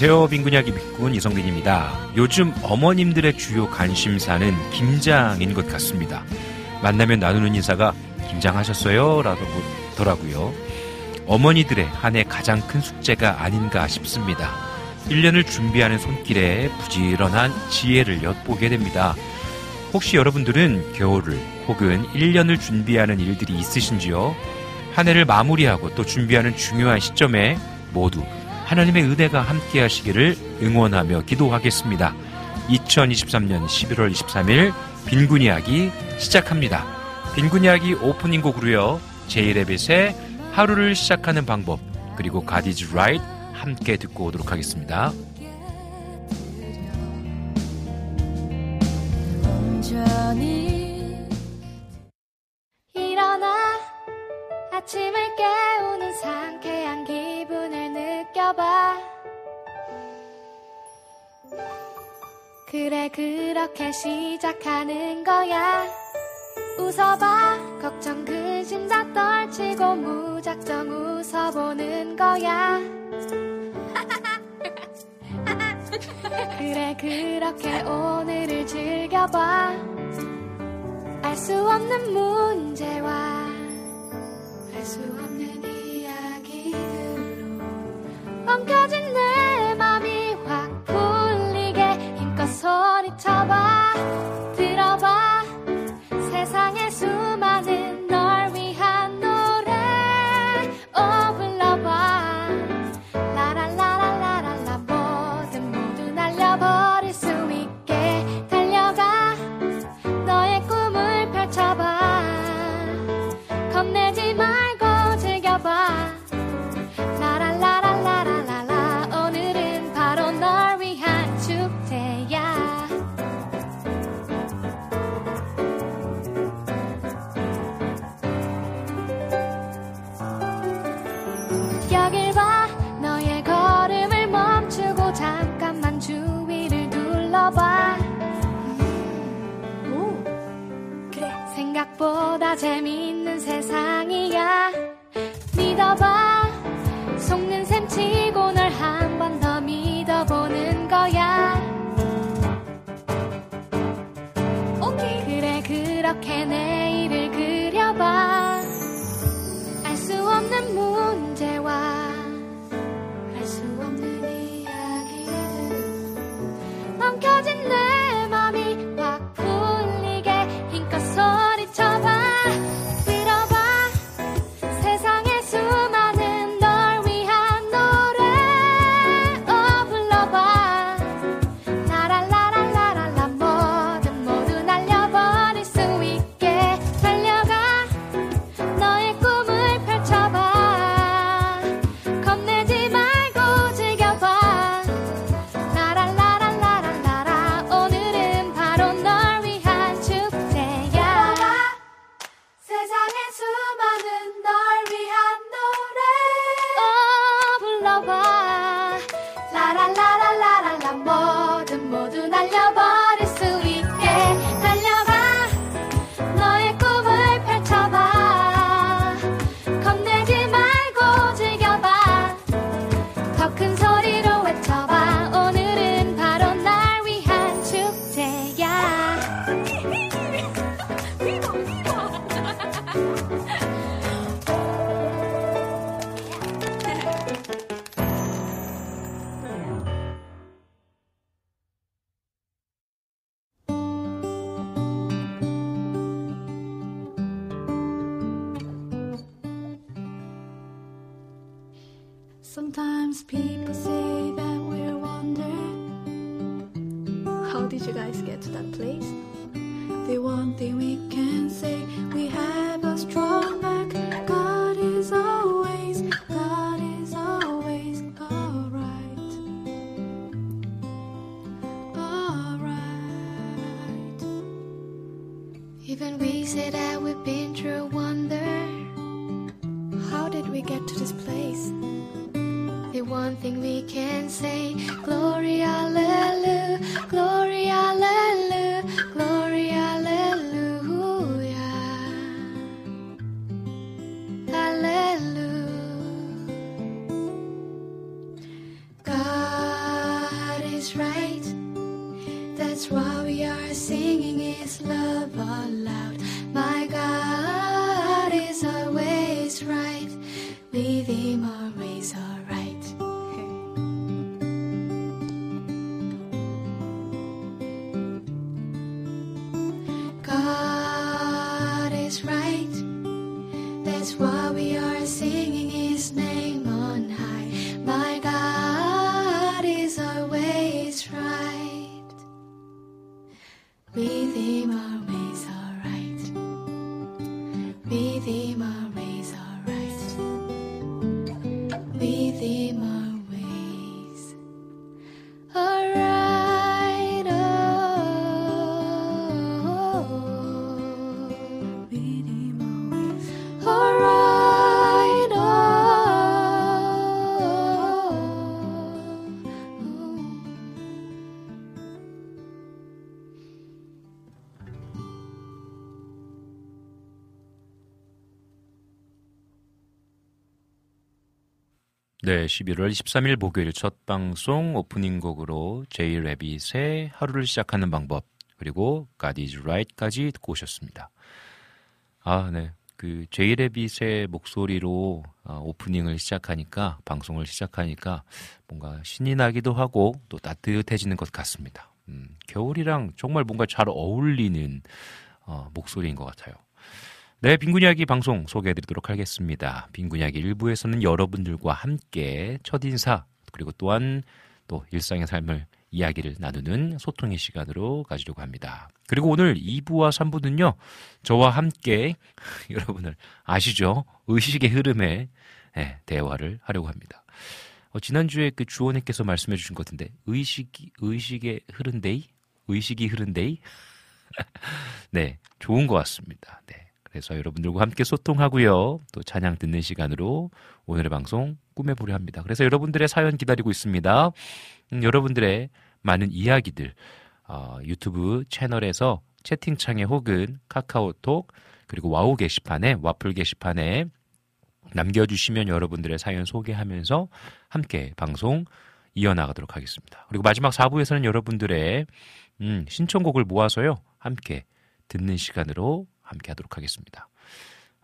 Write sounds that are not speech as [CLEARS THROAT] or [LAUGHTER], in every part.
안녕하세요. 빈군이야기 빈군 이성빈입니다. 요즘 어머님들의 주요 관심사는 김장인 것 같습니다. 만나면 나누는 인사가 김장하셨어요? 라고 묻더라고요. 어머니들의 한 해 가장 큰 숙제가 아닌가 싶습니다. 1년을 준비하는 손길에 부지런한 지혜를 엿보게 됩니다. 혹시 여러분들은 겨울을 혹은 1년을 준비하는 일들이 있으신지요? 한 해를 마무리하고 또 준비하는 중요한 시점에 모두 하나님의 은혜가 함께 하시기를 응원하며 기도하겠습니다. 2023년 11월 23일 빈군 이야기 시작합니다. 빈군 이야기 오프닝 곡으로요. 제이레빗의 하루를 시작하는 방법 그리고 가디즈 라이트 함께 듣고 오도록 하겠습니다. 일어나 아침을 깨우는 상쾌한 기분을 느껴봐. 그래 그렇게 시작하는 거야. 웃어봐. 걱정 근심 다 떨치고 무작정 웃어보는 거야. 그래 그렇게 오늘을 즐겨봐. 알 수 없는 문제와 알 수 없는 엉켜진 내 맘이 확 풀리게. 힘껏 소리쳐봐 들어봐. 세상의 수많은 생각보다 재미있는 세상이야. 믿어봐. 속는 셈 치고 널 한 번 더 믿어보는 거야. 오케이. 그래 그렇게 내 11월 13일 목요일 첫 방송 오프닝 곡으로 제이 레빗의 하루를 시작하는 방법 그리고 God is Right까지 듣고 오셨습니다. 아, 네. 그 제이 레빗의 목소리로 아, 오프닝을 시작하니까 방송을 시작하니까 뭔가 신이 나기도 하고 또 따뜻해지는 것 같습니다. 음, 겨울이랑 정말 뭔가 잘 어울리는 어, 목소리인 것 같아요. 네, 빈군 이야기 방송 소개해 드리도록 하겠습니다. 빈군 이야기 1부에서는 여러분들과 함께 첫인사 그리고 또한 또 일상의 삶을 이야기를 나누는 소통의 시간으로 가지려고 합니다. 그리고 오늘 2부와 3부는요, 저와 함께 [LAUGHS] 여러분을 아시죠? 의식의 흐름에 예, 대화를 하려고 합니다. 어, 지난주에 그 주원님께서 말씀해 주신 것 같은데, 의식이, 의식의 흐른 day? 의식이 흐른 day? [LAUGHS] 네, 좋은 것 같습니다. 네. 그래서 여러분들과 함께 소통하고요. 또 찬양 듣는 시간으로 오늘의 방송 꾸며보려 합니다. 그래서 여러분들의 사연 기다리고 있습니다. 음, 여러분들의 많은 이야기들 어, 유튜브 채널에서 채팅창에 혹은 카카오톡 그리고 와우 게시판에 와플 게시판에 남겨주시면 여러분들의 사연 소개하면서 함께 방송 이어나가도록 하겠습니다. 그리고 마지막 4부에서는 여러분들의 음, 신청곡을 모아서요 함께 듣는 시간으로 함께 하도록 하겠습니다.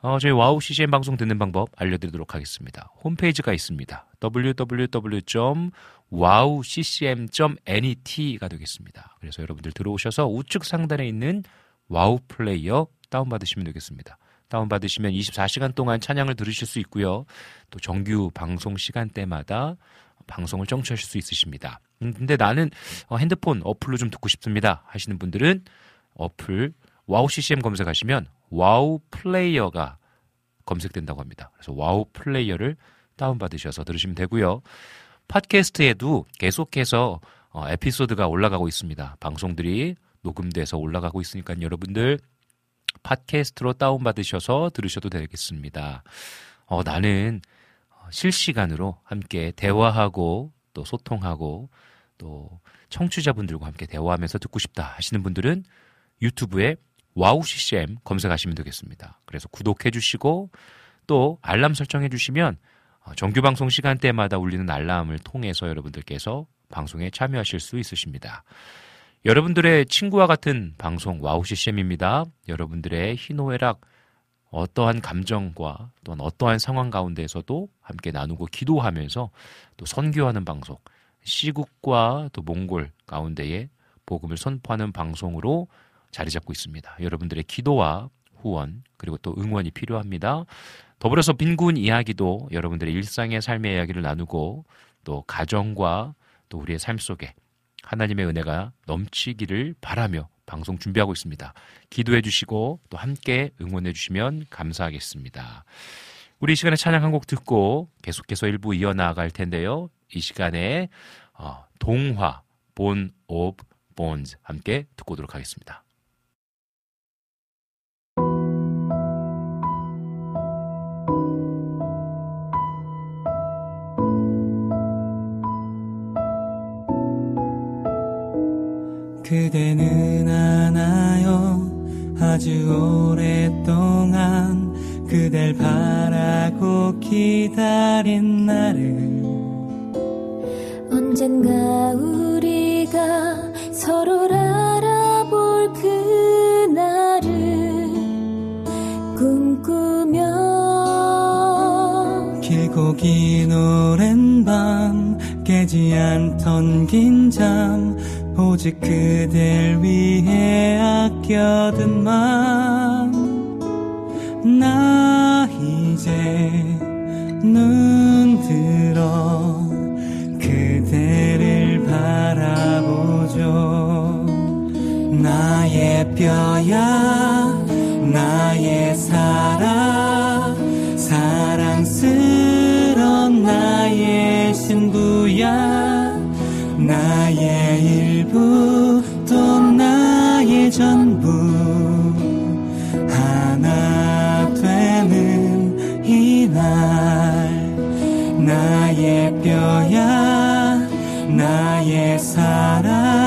어, 저희 와우 CCM 방송 듣는 방법 알려드리도록 하겠습니다. 홈페이지가 있습니다. www.wowccm.net가 되겠습니다. 그래서 여러분들 들어오셔서 우측 상단에 있는 와우 플레이어 다운받으시면 되겠습니다. 다운받으시면 24시간 동안 찬양을 들으실 수 있고요. 또 정규 방송 시간대마다 방송을 청취하실 수 있으십니다. 음, 근데 나는 어, 핸드폰 어플로 좀 듣고 싶습니다 하시는 분들은 어플 와우 CCM 검색하시면 와우 플레이어가 검색된다고 합니다. 그래서 와우 플레이어를 다운받으셔서 들으시면 되고요. 팟캐스트에도 계속해서 어, 에피소드가 올라가고 있습니다. 방송들이 녹음돼서 올라가고 있으니까 여러분들 팟캐스트로 다운받으셔서 들으셔도 되겠습니다. 어, 나는 어, 실시간으로 함께 대화하고 또 소통하고 또 청취자분들과 함께 대화하면서 듣고 싶다 하시는 분들은 유튜브에 와우 CCM 검색하시면 되겠습니다. 그래서 구독해 주시고 또 알람 설정해 주시면 어, 정규 방송 시간대마다 울리는 알람을 통해서 여러분들께서 방송에 참여하실 수 있으십니다. 여러분들의 친구와 같은 방송 와우 CCM입니다. 여러분들의 희노애락 어떠한 감정과 또한 어떠한 상황 가운데에서도 함께 나누고 기도하면서 또 선교하는 방송, 시국과 또 몽골 가운데에 복음을 선포하는 방송으로 자리 잡고 있습니다. 여러분들의 기도와 후원 그리고 또 응원이 필요합니다. 더불어서 빈군 이야기도 여러분들의 일상의 삶의 이야기를 나누고 또 가정과 또 우리의 삶 속에 하나님의 은혜가 넘치기를 바라며 방송 준비하고 있습니다. 기도해 주시고 또 함께 응원해 주시면 감사하겠습니다. 우리 이 시간에 찬양 한 곡 듣고 계속해서 일부 이어나갈 텐데요. 이 시간에 어, 동화 Bone of Bones 함께 듣고 오도록 하겠습니다. 그대는 아나요. 아주 오랫동안 그댈 바라고 기다린 나를 언젠가 우리가 서로를 알아볼 그날을 꿈꾸며 길고 긴 오랜 밤 깨지 않던 긴장 오직 그댈 위해 아껴둔 맘 나 이제 눈 들어 그대를 바라보죠. 나의 뼈야 나의 사랑 일부 또 나의 전부 하나 되는 이날 나의 뼈야 나의 사랑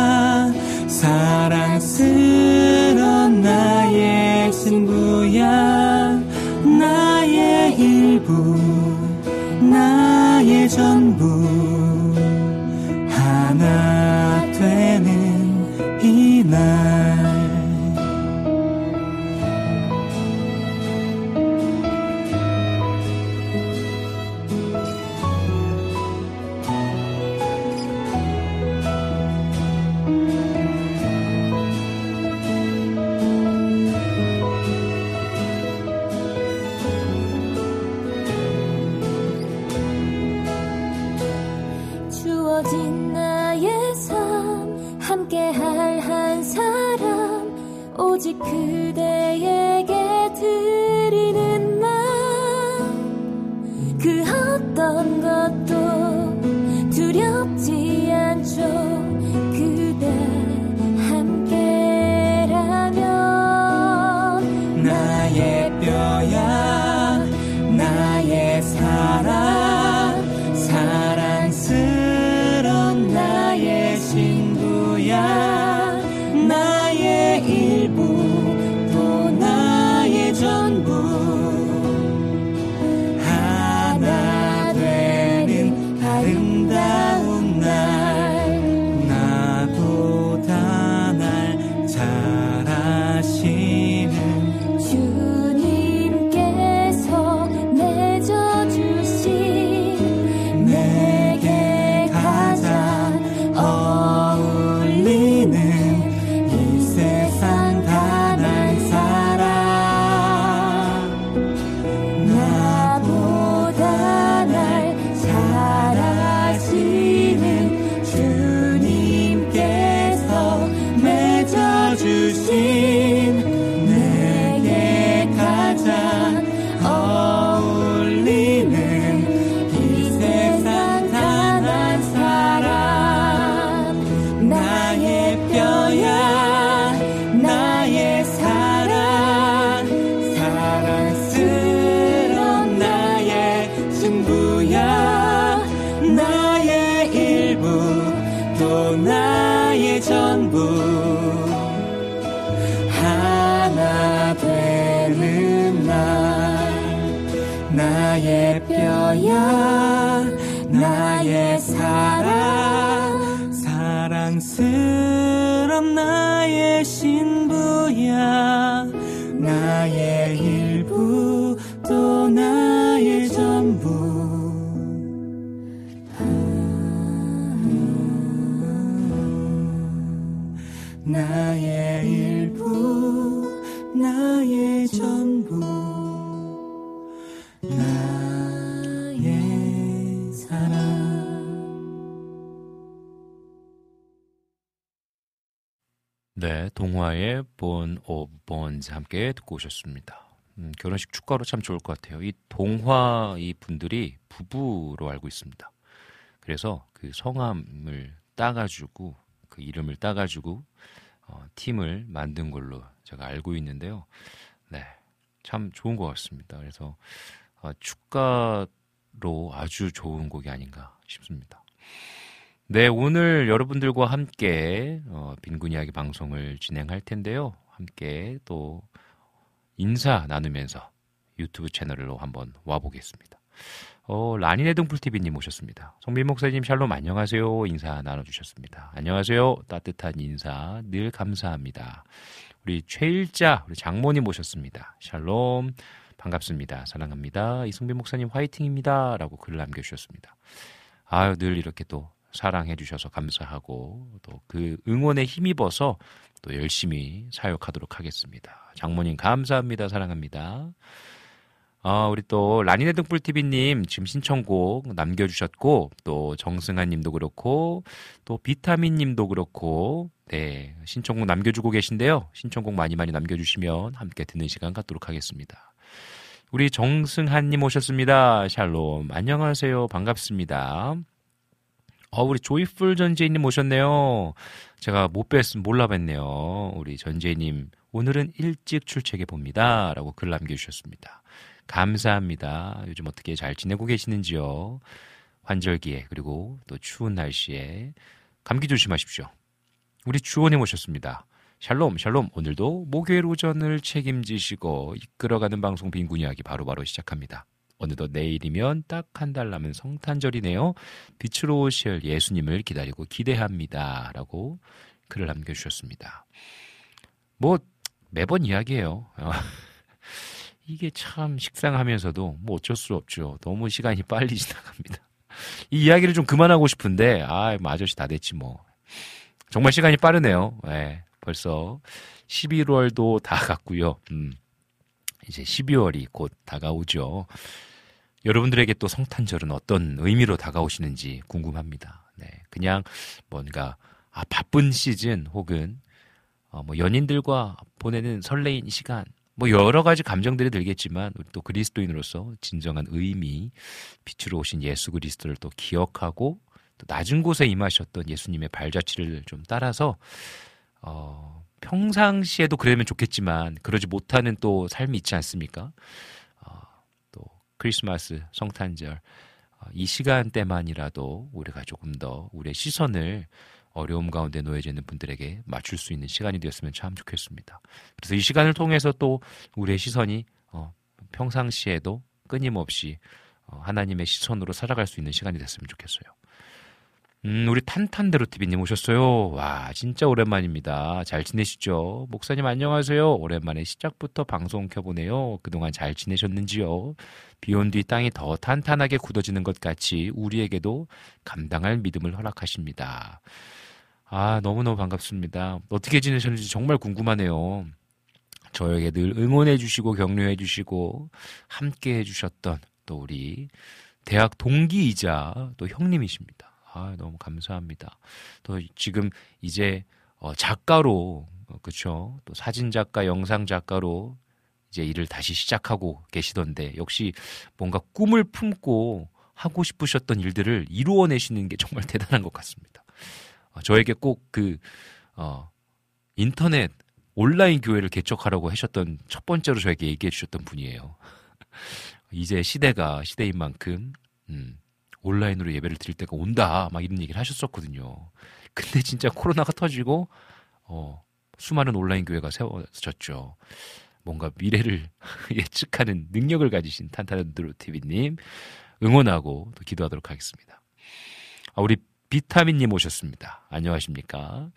나의 일부 나의 전부 나의 사랑 네, 동화의 Bone of Bones 함께 듣고 오셨습니다. 음, 결혼식 축가로 참 좋을 것 같아요. 이 동화 이 분들이 부부로 알고 있습니다. 그래서 그 성함을 따가지고 그 이름을 따가지고 어, 팀을 만든 걸로 제가 알고 있는데요. 네, 참 좋은 것 같습니다. 그래서 어, 축가로 아주 좋은 곡이 아닌가 싶습니다. 네, 오늘 여러분들과 함께 어, 빈곤 이야기 방송을 진행할 텐데요. 함께 또 인사 나누면서 유튜브 채널로 한번 와보겠습니다. 어, 라니네 등불TV님 오셨습니다. 성민 목사님 샬롬 안녕하세요. 인사 나눠주셨습니다. 안녕하세요. 따뜻한 인사 늘 감사합니다. 우리 최일자, 우리 장모님 오셨습니다. 샬롬 반갑습니다. 사랑합니다. 이승빈 목사님 화이팅입니다. 라고 글을 남겨주셨습니다. 아유, 늘 이렇게 또 사랑해 주셔서 감사하고 또 그 응원에 힘입어서 또 열심히 사역하도록 하겠습니다. 장모님 감사합니다. 사랑합니다. 아, 우리 또 라니네 등불 TV님 지금 신청곡 남겨주셨고 또 정승아님도 그렇고 또 비타민님도 그렇고 네 신청곡 남겨주고 계신데요. 신청곡 많이 많이 남겨주시면 함께 듣는 시간 갖도록 하겠습니다. 우리 정승한님 오셨습니다. 샬롬 안녕하세요 반갑습니다. 어, 우리 조이풀 전재희님 오셨네요. 제가 못 뵀으면 몰라 뵀네요. 우리 전재희님, 오늘은 일찍 출첵해 봅니다. 라고 글 남겨주셨습니다. 감사합니다. 요즘 어떻게 잘 지내고 계시는지요? 환절기에, 그리고 또 추운 날씨에 감기 조심하십시오. 우리 주원님 오셨습니다. 샬롬, 샬롬. 오늘도 목요일 오전을 책임지시고 이끌어가는 방송 빈군 이야기 바로바로 시작합니다. 어느덧 내일이면 딱 한 달 남은 성탄절이네요. 빛으로 오실 예수님을 기다리고 기대합니다. 라고 글을 남겨주셨습니다. 뭐, 매번 이야기해요. [LAUGHS] 이게 참 식상하면서도 뭐 어쩔 수 없죠. 너무 시간이 [LAUGHS] 빨리 지나갑니다. 이 이야기를 좀 그만하고 싶은데, 아, 뭐 아저씨 다 됐지 뭐. 정말 시간이 빠르네요. 네, 벌써 11월도 다 갔고요. 음. 이제 12월이 곧 다가오죠. 여러분들에게 또 성탄절은 어떤 의미로 다가오시는지 궁금합니다. 네, 그냥 뭔가 아, 바쁜 시즌 혹은 어, 뭐 연인들과 보내는 설레인 시간 뭐 여러 가지 감정들이 들겠지만 우리 또 그리스도인으로서 진정한 의미 빛으로 오신 예수 그리스도를 또 기억하고 또 낮은 곳에 임하셨던 예수님의 발자취를 좀 따라서 어, 평상시에도 그러면 좋겠지만 그러지 못하는 또 삶이 있지 않습니까? 크리스마스, 성탄절 어, 이 시간대만이라도 우리가 조금 더 우리의 시선을 어려움 가운데 놓여져 있는 분들에게 맞출 수 있는 시간이 되었으면 참 좋겠습니다. 그래서 이 시간을 통해서 또 우리의 시선이 어, 평상시에도 끊임없이 어, 하나님의 시선으로 살아갈 수 있는 시간이 됐으면 좋겠어요. 음, 우리 탄탄대로TV님 오셨어요. 와, 진짜 오랜만입니다. 잘 지내시죠? 목사님 안녕하세요. 오랜만에 시작부터 방송 켜보네요. 그동안 잘 지내셨는지요? 비온 뒤 땅이 더 탄탄하게 굳어지는 것 같이 우리에게도 감당할 믿음을 허락하십니다. 아, 너무너무 반갑습니다. 어떻게 지내셨는지 정말 궁금하네요. 저에게 늘 응원해 주시고 격려해 주시고 함께 해 주셨던 또 우리 대학 동기이자 또 형님이십니다. 아, 너무 감사합니다. 또 지금 이제 어, 작가로 어, 그렇죠. 또 사진 작가, 영상 작가로 이제 일을 다시 시작하고 계시던데 역시 뭔가 꿈을 품고 하고 싶으셨던 일들을 이루어내시는 게 정말 [LAUGHS] 대단한 것 같습니다. 어, 저에게 꼭그 어, 인터넷 온라인 교회를 개척하라고 하셨던 첫 번째로 저에게 얘기해 주셨던 분이에요. [LAUGHS] 이제 시대가 시대인 만큼 음, 온라인으로 예배를 드릴 때가 온다. 막 이런 얘기를 하셨었거든요. 근데 진짜 코로나가 터지고, 어, 수많은 온라인 교회가 세워졌죠. 뭔가 미래를 [LAUGHS] 예측하는 능력을 가지신 탄탄드로 TV님 응원하고 또 기도하도록 하겠습니다. 아, 우리 비타민님 오셨습니다. 안녕하십니까?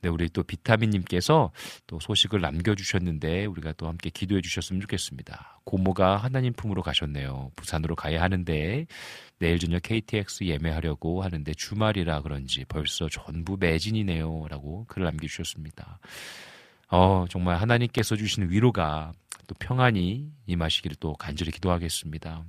네, 우리 또 비타민님께서 또 소식을 남겨주셨는데 우리가 또 함께 기도해 주셨으면 좋겠습니다. 고모가 하나님 품으로 가셨네요. 부산으로 가야 하는데 내일 저녁 KTX 예매하려고 하는데 주말이라 그런지 벌써 전부 매진이네요. 라고 글을 남겨주셨습니다. 어, 정말 하나님께서 주시는 위로가 또 평안이 임하시기를 또 간절히 기도하겠습니다.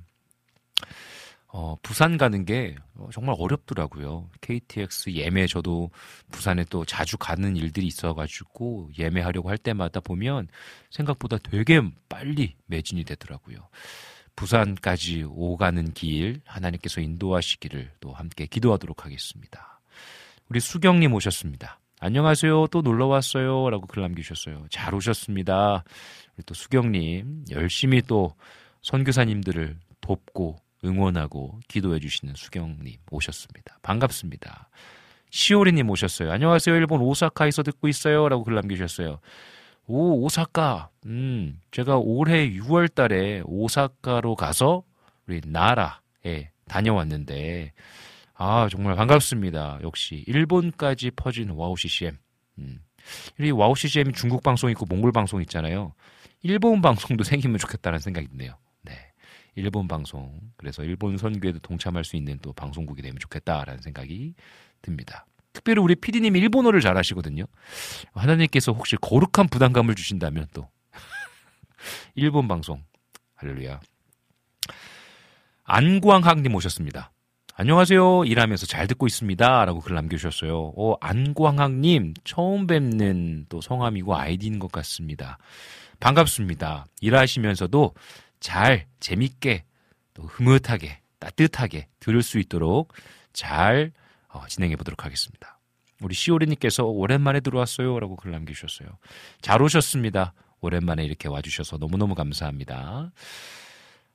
어, 부산 가는 게 어, 정말 어렵더라고요. KTX 예매 저도 부산에 또 자주 가는 일들이 있어가지고 예매하려고 할 때마다 보면 생각보다 되게 빨리 매진이 되더라고요. 부산까지 오가는 길 하나님께서 인도하시기를 또 함께 기도하도록 하겠습니다. 우리 수경님 오셨습니다. 안녕하세요. 또 놀러 왔어요. 라고 글 남기셨어요. 잘 오셨습니다. 우리 또 수경님 열심히 또 선교사님들을 돕고 응원하고 기도해 주시는 수경님 오셨습니다. 반갑습니다. 시오리님 오셨어요. 안녕하세요. 일본 오사카에서 듣고 있어요. 라고 글 남기셨어요. 오, 오사카. 음, 제가 올해 6월 달에 오사카로 가서 우리 나라에 다녀왔는데, 아, 정말 반갑습니다. 역시 일본까지 퍼진 와우 CCM. 음. 이 와우 CCM이 중국 방송 있고 몽골 방송 있잖아요. 일본 방송도 [LAUGHS] 생기면 좋겠다는 생각이 드네요. 네. 일본 방송. 그래서 일본 선교에도 동참할 수 있는 또 방송국이 되면 좋겠다라는 생각이 듭니다. 특별히 우리 PD님이 일본어를 잘 하시거든요. 하나님께서 혹시 거룩한 부담감을 주신다면 또 [LAUGHS] 일본 방송 할렐루야. 안광학님 오셨습니다. 안녕하세요. 일하면서 잘 듣고 있습니다. 라고 글 남겨주셨어요. 어, 안광학님, 처음 뵙는 또 성함이고 아이디인 것 같습니다. 반갑습니다. 일하시면서도 잘, 재밌게, 또 흐뭇하게, 따뜻하게 들을 수 있도록 잘 어, 진행해 보도록 하겠습니다. 우리 시오리님께서 오랜만에 들어왔어요. 라고 글 남겨주셨어요. 잘 오셨습니다. 오랜만에 이렇게 와주셔서 너무너무 감사합니다.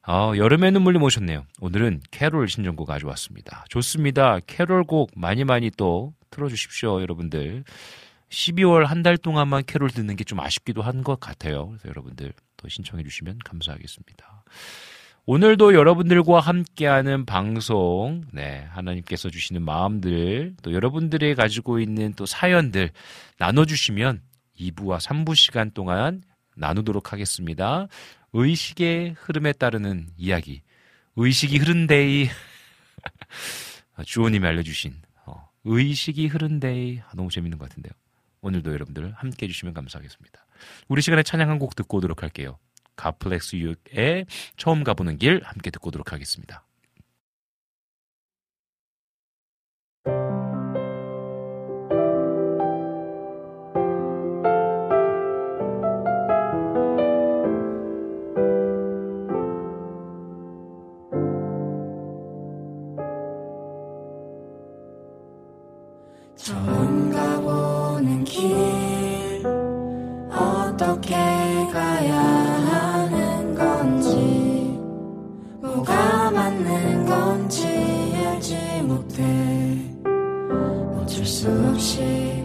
어, 여름의 눈물님 오셨네요. 오늘은 캐롤 신청곡 가져왔습니다. 좋습니다. 캐롤 곡 많이 많이 또 틀어주십시오, 여러분들. 12월 한 달 동안만 캐롤 듣는 게 좀 아쉽기도 한 것 같아요. 그래서 여러분들 또 신청해 주시면 감사하겠습니다. 오늘도 여러분들과 함께하는 방송, 네, 하나님께서 주시는 마음들, 또 여러분들이 가지고 있는 또 사연들 나눠주시면 2부와 3부 시간 동안 나누도록 하겠습니다. 의식의 흐름에 따르는 이야기. 의식의 흐름 day. [LAUGHS] 주호님이 알려주신 어, 의식의 흐름 day. 아, 너무 재밌는 것 같은데요. 오늘도 여러분들 함께 해주시면 감사하겠습니다. 우리 시간에 찬양 한 곡 듣고 오도록 할게요. 가플렉스 유의 처음 가보는 길 함께 듣고 오도록 하겠습니다. 맞는 건지 알지 못해. 어쩔 수 없이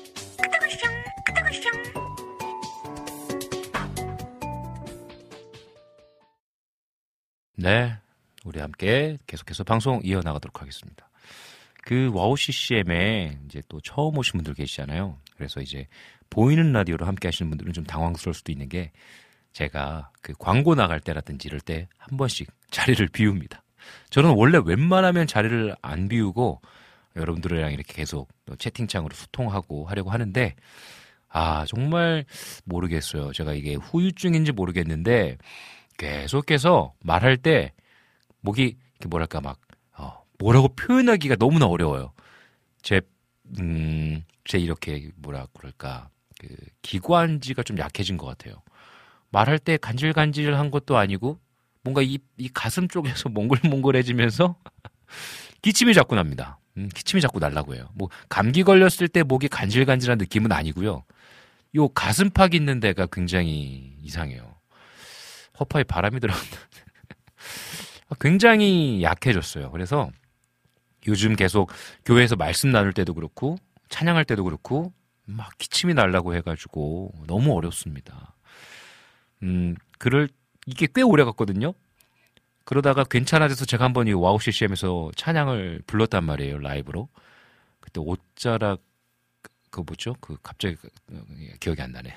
네. 우리 함께 계속해서 방송 이어나가도록 하겠습니다. 그 WOW CCM에 이제 또 처음 오신 분들 계시잖아요. 그래서 이제 보이는 라디오로 함께 하시는 분들은 좀 당황스러울 수도 있는 게 제가 그 광고 나갈 때라든지 이럴 때 한 번씩 자리를 비웁니다. 저는 원래 웬만하면 자리를 안 비우고 여러분들이랑 이렇게 계속 채팅창으로 소통하고 하려고 하는데 아 정말 모르겠어요. 제가 이게 후유증인지 모르겠는데 계속해서 말할 때 목이 뭐랄까 막 어, 뭐라고 표현하기가 너무나 어려워요. 제 음, 제 이렇게 뭐라 그럴까 그 기관지가 좀 약해진 것 같아요. 말할 때 간질간질한 것도 아니고 뭔가 이, 이 가슴 쪽에서 [LAUGHS] 몽글몽글해지면서 [LAUGHS] 기침이 자꾸 납니다. 음, 기침이 자꾸 날라고 해요. 뭐 감기 걸렸을 때 목이 간질간질한 느낌은 아니고요. 요 가슴팍 있는 데가 굉장히 이상해요. 허파에 바람이 들어간다. [LAUGHS] 굉장히 약해졌어요. 그래서 요즘 계속 교회에서 말씀 나눌 때도 그렇고 찬양할 때도 그렇고 막 기침이 날라고 해가지고 너무 어렵습니다. 음, 그럴 이게 꽤 오래 갔거든요. 그러다가 괜찮아져서 제가 한번 이 WOW CCM에서 찬양을 불렀단 말이에요 라이브로. 그때 옷자락 그 뭐죠? 그 갑자기 그, 기억이 안 나네.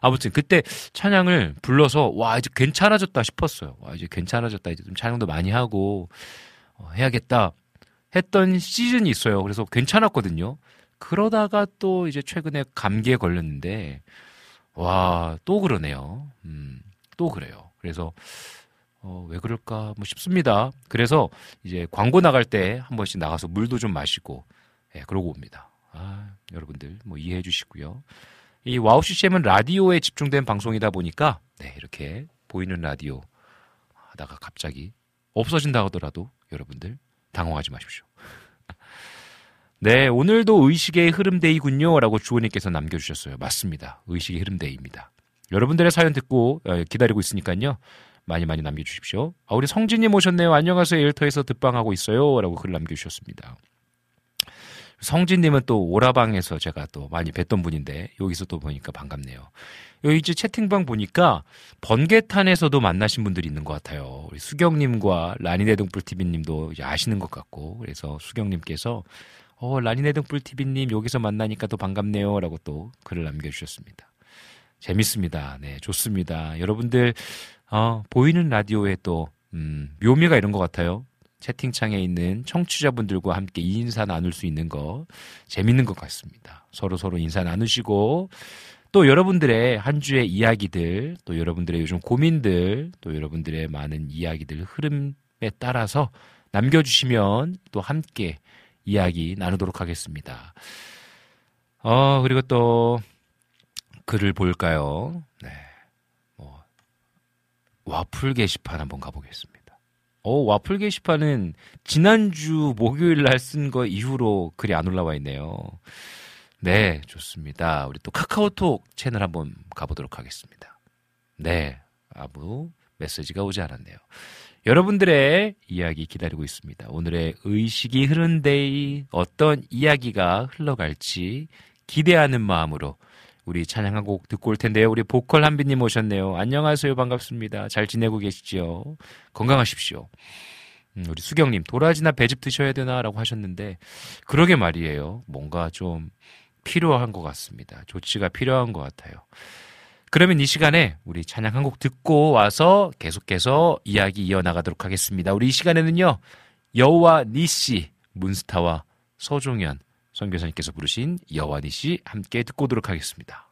아무튼 그때 찬양을 불러서 와 이제 괜찮아졌다 싶었어요. 와 이제 괜찮아졌다 이제 좀 찬양도 많이 하고 어, 해야겠다 했던 시즌이 있어요. 그래서 괜찮았거든요. 그러다가 또 이제 최근에 감기에 걸렸는데 와 또 그러네요. 음, 또 그래요. 그래서 어, 왜 그럴까 뭐 싶습니다. 그래서 이제 광고 나갈 때 한 번씩 나가서 물도 좀 마시고 예, 그러고 옵니다. 아, 여러분들 뭐 이해해 주시고요. 이 WOW CCM은 라디오에 집중된 방송이다 보니까 네, 이렇게 보이는 라디오 하다가 갑자기 없어진다 하더라도 여러분들 당황하지 마십시오. [LAUGHS] 네, 오늘도 의식의 흐름day군요. 라고 주호님께서 남겨주셨어요. 맞습니다. 의식의 흐름day입니다. 여러분들의 사연 듣고 어, 기다리고 있으니까요. 많이 많이 남겨주십시오. 아, 우리 성진님 오셨네요. 안녕하세요. 일터에서 듣방하고 있어요. 라고 글 남겨주셨습니다. 성진님은 또 오라방에서 제가 또 많이 뵀던 분인데 여기서 또 보니까 반갑네요. 여기 이제 채팅방 보니까 번개탄에서도 만나신 분들이 있는 것 같아요. 우리 수경님과 라니네 등불TV님도 이제 아시는 것 같고 그래서 수경님께서 어 라니네 등불TV님 여기서 만나니까 또 반갑네요라고 또 글을 남겨주셨습니다. 재밌습니다. 네 좋습니다. 여러분들 어, 보이는 라디오에 또 음, 묘미가 이런 것 같아요. 채팅창에 있는 청취자분들과 함께 인사 나눌 수 있는 거 재밌는 것 같습니다. 서로 서로 인사 나누시고 또 여러분들의 한 주의 이야기들, 또 여러분들의 요즘 고민들, 또 여러분들의 많은 이야기들 흐름에 따라서 남겨주시면 또 함께 이야기 나누도록 하겠습니다. 어, 그리고 또 글을 볼까요? 네. 뭐, 와플 게시판 한번 가보겠습니다. 어, 와플 게시판은 지난주 목요일 날 쓴 거 이후로 글이 안 올라와 있네요. 네, 좋습니다. 우리 또 카카오톡 채널 한번 가보도록 하겠습니다. 네, 아무 메시지가 오지 않았네요. 여러분들의 이야기 기다리고 있습니다. 오늘의 의식의 흐름 day 어떤 이야기가 흘러갈지 기대하는 마음으로 우리 찬양 한곡 듣고 올 텐데요. 우리 보컬 한비님 오셨네요. 안녕하세요. 반갑습니다. 잘 지내고 계시죠? 건강하십시오. 음, 우리 수경님, 도라지나 배즙 드셔야 되나 라고 하셨는데, 그러게 말이에요. 뭔가 좀 필요한 것 같습니다. 조치가 필요한 것 같아요. 그러면 이 시간에 우리 찬양 한 곡 듣고 와서 계속해서 이야기 이어나가도록 하겠습니다. 우리 이 시간에는요, 여우와 니씨, 문스타와 서종현 선교사님께서 부르신 여우와 니씨 함께 듣고 오도록 하겠습니다.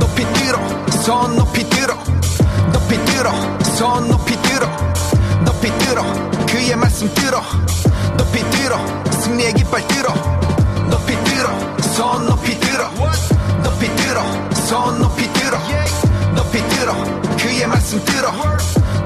높이 들어 손 높이 들어. 높이 들어 손 높이 들어. 높이 들어 그의 말씀 들어. 높이 들어 승리의 깃발 들어. 높이 들어 손 높이 들어 손 높이 들어. 높이 들어. 그의 말씀 들어.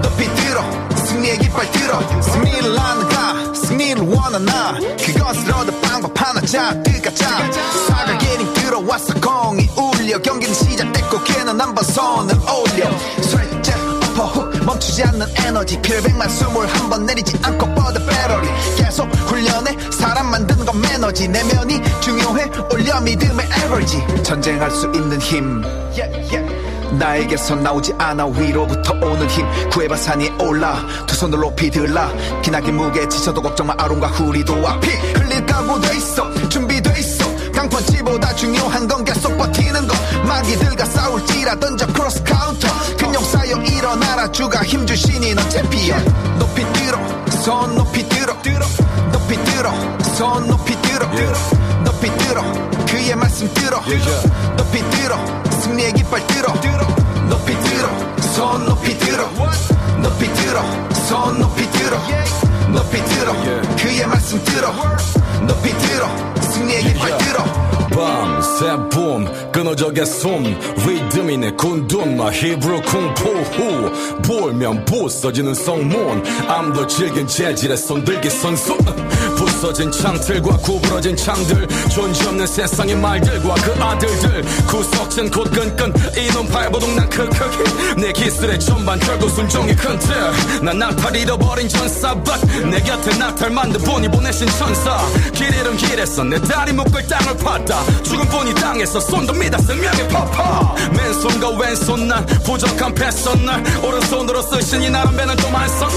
높이 들어. 승리의 깃발 들어. 승리를 나누가? 승리를 원하나? 그것을 얻을 방법 하나? 자드가 자 사가 게임 들어왔어 공이 울려. 경기는 시작됐고 걔는 한번 손을 올려. 살짝 엎어 훅 멈추지 않는 에너지. 필백만 숨을 한번 내리지 않고 뻗어 배터리 계속 훈련해 사람 만드는 건 매너지. 내면이 중요해. 올려 믿음의 에너지 전쟁할 수 있는 힘. Yeah, yeah. 나에게서 나오지 않아. 위로부터 오는 힘. 구해봐 산 위에 올라. 두 손을 높이 들라. 기나긴 무게 지쳐도 걱정 마. 아론과 후리도와 피 흘릴 각오돼 있어. 준비돼 있어. 강펀치보다 중요한 건 계속 버티는 거 마귀들과 싸울지라 던져 cross counter 근용 쌓여 일어나라 주가 힘 주시니 넌 챔피언 높이 들어 손 높이 들어 높이 들어 손 높이 들어 높이 들어 그의 말씀 들어 높이 들어 승리의 깃발 들어 높이 들어 손 높이 들어 높이 들어 손 높이 들어 높이 들어 그의 말씀 들어 높이 들어 승리의 깃발 들어 봄 끊어져게 숨. 리듬이네 군둔 마 히브리 쿵푸후 볼면 부서지는 성문. 암도 질긴 재질의 손들기 선수. [LAUGHS] 부서진 창틀과 구부러진 창들. 존재 없는 세상의 말들과 그 아들들. 구석진 곧 끈끈 이놈 발버둥 난 크크히 내 기술의 전반 결국 순종이 큰틀난 나팔 잃어버린 전사박 내 곁에 나탈 만든 분이 보내신 천사. 길 잃은 길에서 내 다리 묶을 땅을 팠다. 죽은 분이 땅에서 손도 믿어 생명의 파파 맨손과 왼손 난 부족한 패선 날 오른손으로 쓰시니 나름 배는 좀 한선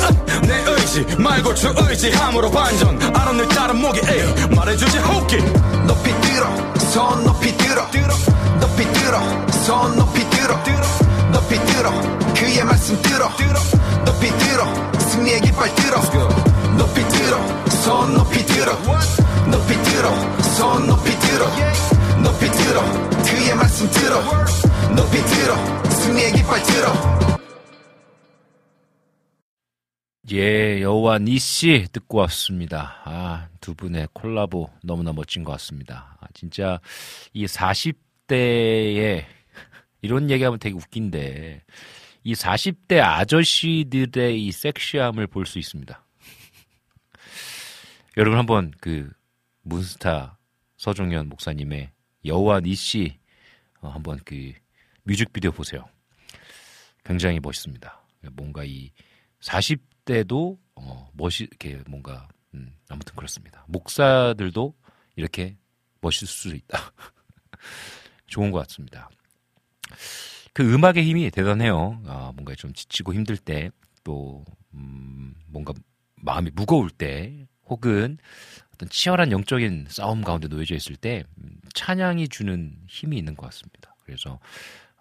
내 의지 말고 주 의지함으로 반전. 늘 다른 목이 에이. 말해주지 호기. 높이 들어 손 높이 들어. 높이 들어 손 높이 들어. 높이 들어 그의 말씀 들어. 높이 들어 승리의 깃발 들어. 높이 들어 손 높이 들어. 높이 들어 손 높이 들어 들어 그의 말씀 들어 높이 들어 승리의 깃발 들어 예, 여우와 니씨 듣고 왔습니다. 아, 두 분의 콜라보 너무나 멋진 것 같습니다. 아, 진짜 이 40대에 [LAUGHS] 이런 얘기하면 되게 웃긴데 이 40대 아저씨들의 이 섹시함을 볼 수 있습니다. [LAUGHS] 여러분 한번 그 문스타 서종현 목사님의 여우와 니씨 어, 한번 그 뮤직비디오 보세요. 굉장히 멋있습니다. 뭔가 이 40대도 어, 이렇게 뭔가 음, 아무튼 그렇습니다. 목사들도 이렇게 멋있을 수 있다. [LAUGHS] 좋은 것 같습니다. 그 음악의 힘이 대단해요. 아, 뭔가 좀 지치고 힘들 때, 또, 음, 뭔가 마음이 무거울 때, 혹은 어떤 치열한 영적인 싸움 가운데 놓여져 있을 때, 음, 찬양이 주는 힘이 있는 것 같습니다. 그래서,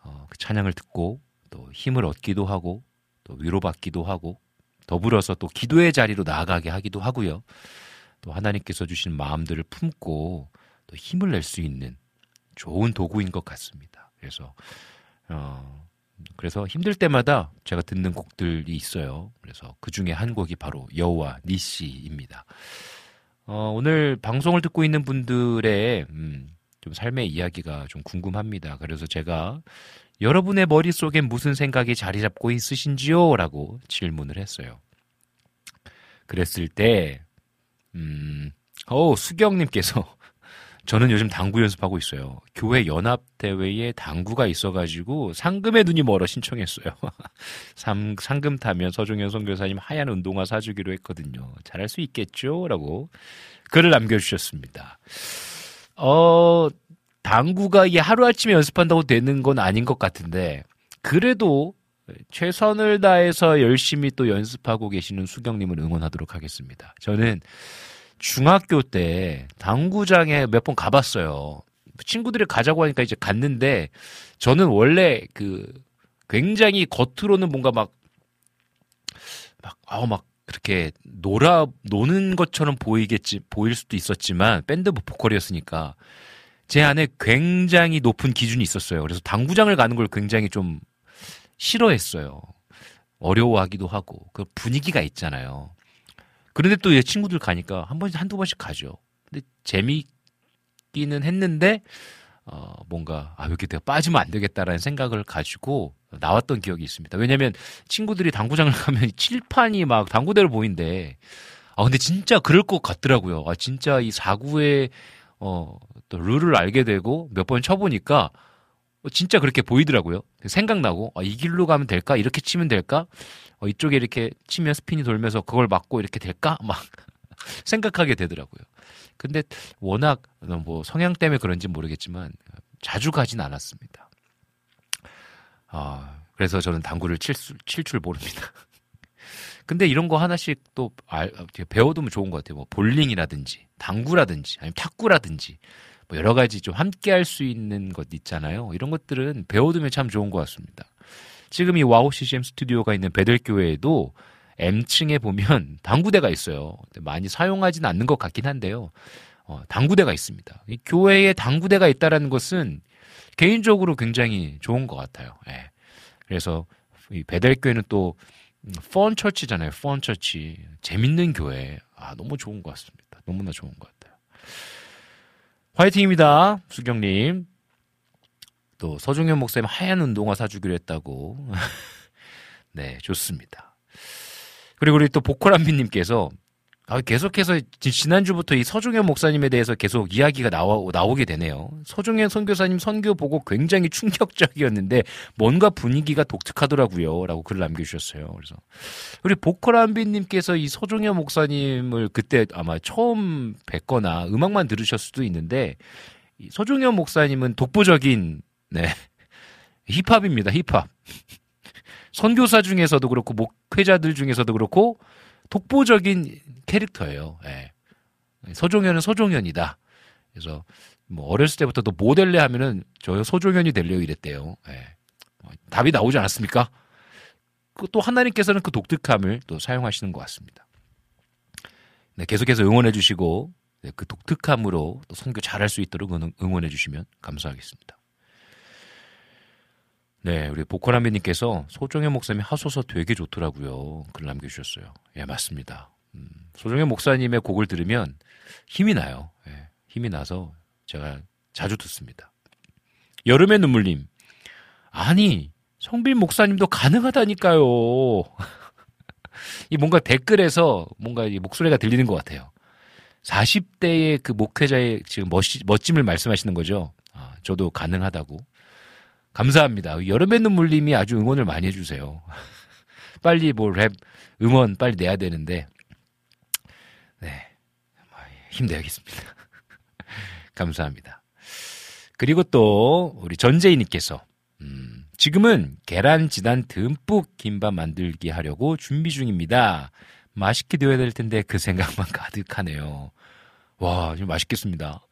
어, 그 찬양을 듣고, 또 힘을 얻기도 하고, 또 위로받기도 하고, 더불어서 또 기도의 자리로 나아가게 하기도 하고요. 또 하나님께서 주신 마음들을 품고 또 힘을 낼 수 있는 좋은 도구인 것 같습니다. 그래서 어 그래서 힘들 때마다 제가 듣는 곡들이 있어요. 그래서 그 중에 한 곡이 바로 여우와 니씨입니다. 어, 오늘 방송을 듣고 있는 분들의 음, 좀 삶의 이야기가 좀 궁금합니다. 그래서 제가 여러분의 머릿속에 무슨 생각이 자리 잡고 있으신지요? 라고 질문을 했어요. 그랬을 때, 음, 어 수경님께서 저는 요즘 당구 연습하고 있어요. 교회 연합 대회에 당구가 있어가지고 상금의 눈이 멀어 신청했어요. [LAUGHS] 상, 상금 타면 서종현 선교사님 하얀 운동화 사주기로 했거든요. 잘할 수 있겠죠? 라고 글을 남겨주셨습니다. 어, 당구가 이게 하루 아침에 연습한다고 되는 건 아닌 것 같은데, 그래도 최선을 다해서 열심히 또 연습하고 계시는 수경님을 응원하도록 하겠습니다. 저는 중학교 때 당구장에 몇 번 가봤어요. 친구들이 가자고 하니까 이제 갔는데 저는 원래 그 굉장히 겉으로는 뭔가 막 막, 아우, 막, 그렇게 놀아, 노는 것처럼 보이겠지, 보일 수도 있었지만, 밴드 보컬이었으니까, 제 안에 굉장히 높은 기준이 있었어요. 그래서 당구장을 가는 걸 굉장히 좀 싫어했어요. 어려워하기도 하고, 그 분위기가 있잖아요. 그런데 또얘 친구들 가니까 한 번씩, 한두 번씩 가죠. 근데 재미있기는 했는데, 어, 뭔가, 아, 여기 내가 빠지면 안 되겠다라는 생각을 가지고 나왔던 기억이 있습니다. 왜냐면 친구들이 당구장을 [LAUGHS] 가면 칠판이 막 당구대로 보인대. 아, 근데 진짜 그럴 것 같더라고요. 아, 진짜 이 사구의, 어, 또 룰을 알게 되고 몇 번 쳐보니까 진짜 그렇게 보이더라고요. 생각나고, 아, 이 길로 가면 될까? 이렇게 치면 될까? 어, 이쪽에 이렇게 치면 스핀이 돌면서 그걸 맞고 이렇게 될까? [LAUGHS] 막 생각하게 되더라고요. 근데 워낙 뭐 성향 때문에 그런지 모르겠지만 자주 가진 않았습니다. 아, 그래서 저는 당구를 칠, 수, 칠줄 모릅니다. [LAUGHS] 근데 이런 거 하나씩 또 알, 배워두면 좋은 것 같아요. 뭐 볼링이라든지 당구라든지 아니면 탁구라든지 뭐 여러 가지 좀 함께 할 수 있는 것 있잖아요. 이런 것들은 배워두면 참 좋은 것 같습니다. 지금 이 WOW CCM 스튜디오가 있는 베델교회에도 M층에 보면 [LAUGHS] 당구대가 있어요. 많이 사용하진 않는 것 같긴 한데요. 어, 당구대가 있습니다. 이 교회에 당구대가 있다라는 것은 개인적으로 굉장히 좋은 것 같아요. 예. 그래서 이 베델교회는 또 fun church잖아요. fun church. 재밌는 교회. 아, 너무 좋은 것 같습니다. 너무나 좋은 것 같아요. 화이팅입니다. 수경님. 또 서종현 목사님 하얀 운동화 사주기로 했다고. [LAUGHS] 네, 좋습니다. 그리고 우리 또 보컬한비님께서 아, 계속해서 지난주부터 이 서종현 목사님에 대해서 계속 이야기가 나와, 나오게 되네요. 서종현 선교사님 선교 보고 굉장히 충격적이었는데 뭔가 분위기가 독특하더라고요. 라고 글을 남겨주셨어요. 그래서 우리 보컬한비님께서 이 서종현 목사님을 그때 아마 처음 뵙거나 음악만 들으셨을 수도 있는데 이 서종현 목사님은 독보적인 네 힙합입니다. 힙합. 선교사 중에서도 그렇고 목회자들 중에서도 그렇고 독보적인 캐릭터예요. 예. 서종현은 서종현이다. 그래서 뭐 어렸을 때부터 도 모델래 하면은 저 서종현이 되려 이랬대요. 예. 뭐 답이 나오지 않았습니까? 그또 하나님께서는 그 독특함을 또 사용하시는 것 같습니다. 네, 계속해서 응원해 주시고 네, 그 독특함으로 또 선교 잘할 수 있도록 응원해 주시면 감사하겠습니다. 네, 우리 보컬한배님께서 소정의 목사님 하소서 되게 좋더라고요. 글 남겨주셨어요. 예, 맞습니다. 음, 소정의 목사님의 곡을 들으면 힘이 나요. 예, 힘이 나서 제가 자주 듣습니다. 여름의 눈물님. 아니, 성빈 목사님도 가능하다니까요. [LAUGHS] 이 뭔가 댓글에서 뭔가 이 목소리가 들리는 것 같아요. 40대의 그 목회자의 지금 멋지, 멋짐을 말씀하시는 거죠. 아, 저도 가능하다고. 감사합니다. 여름의 눈물님이 아주 응원을 많이 해주세요. [LAUGHS] 빨리 뭐 랩 음원 빨리 내야 되는데 네 힘내야겠습니다. [LAUGHS] 감사합니다. 그리고 또 우리 전재희님께서 음, 지금은 계란 지단 듬뿍 김밥 만들기 하려고 준비 중입니다. 맛있게 되어야 될 텐데 그 생각만 [LAUGHS] 가득하네요. 와, 좀 맛있겠습니다.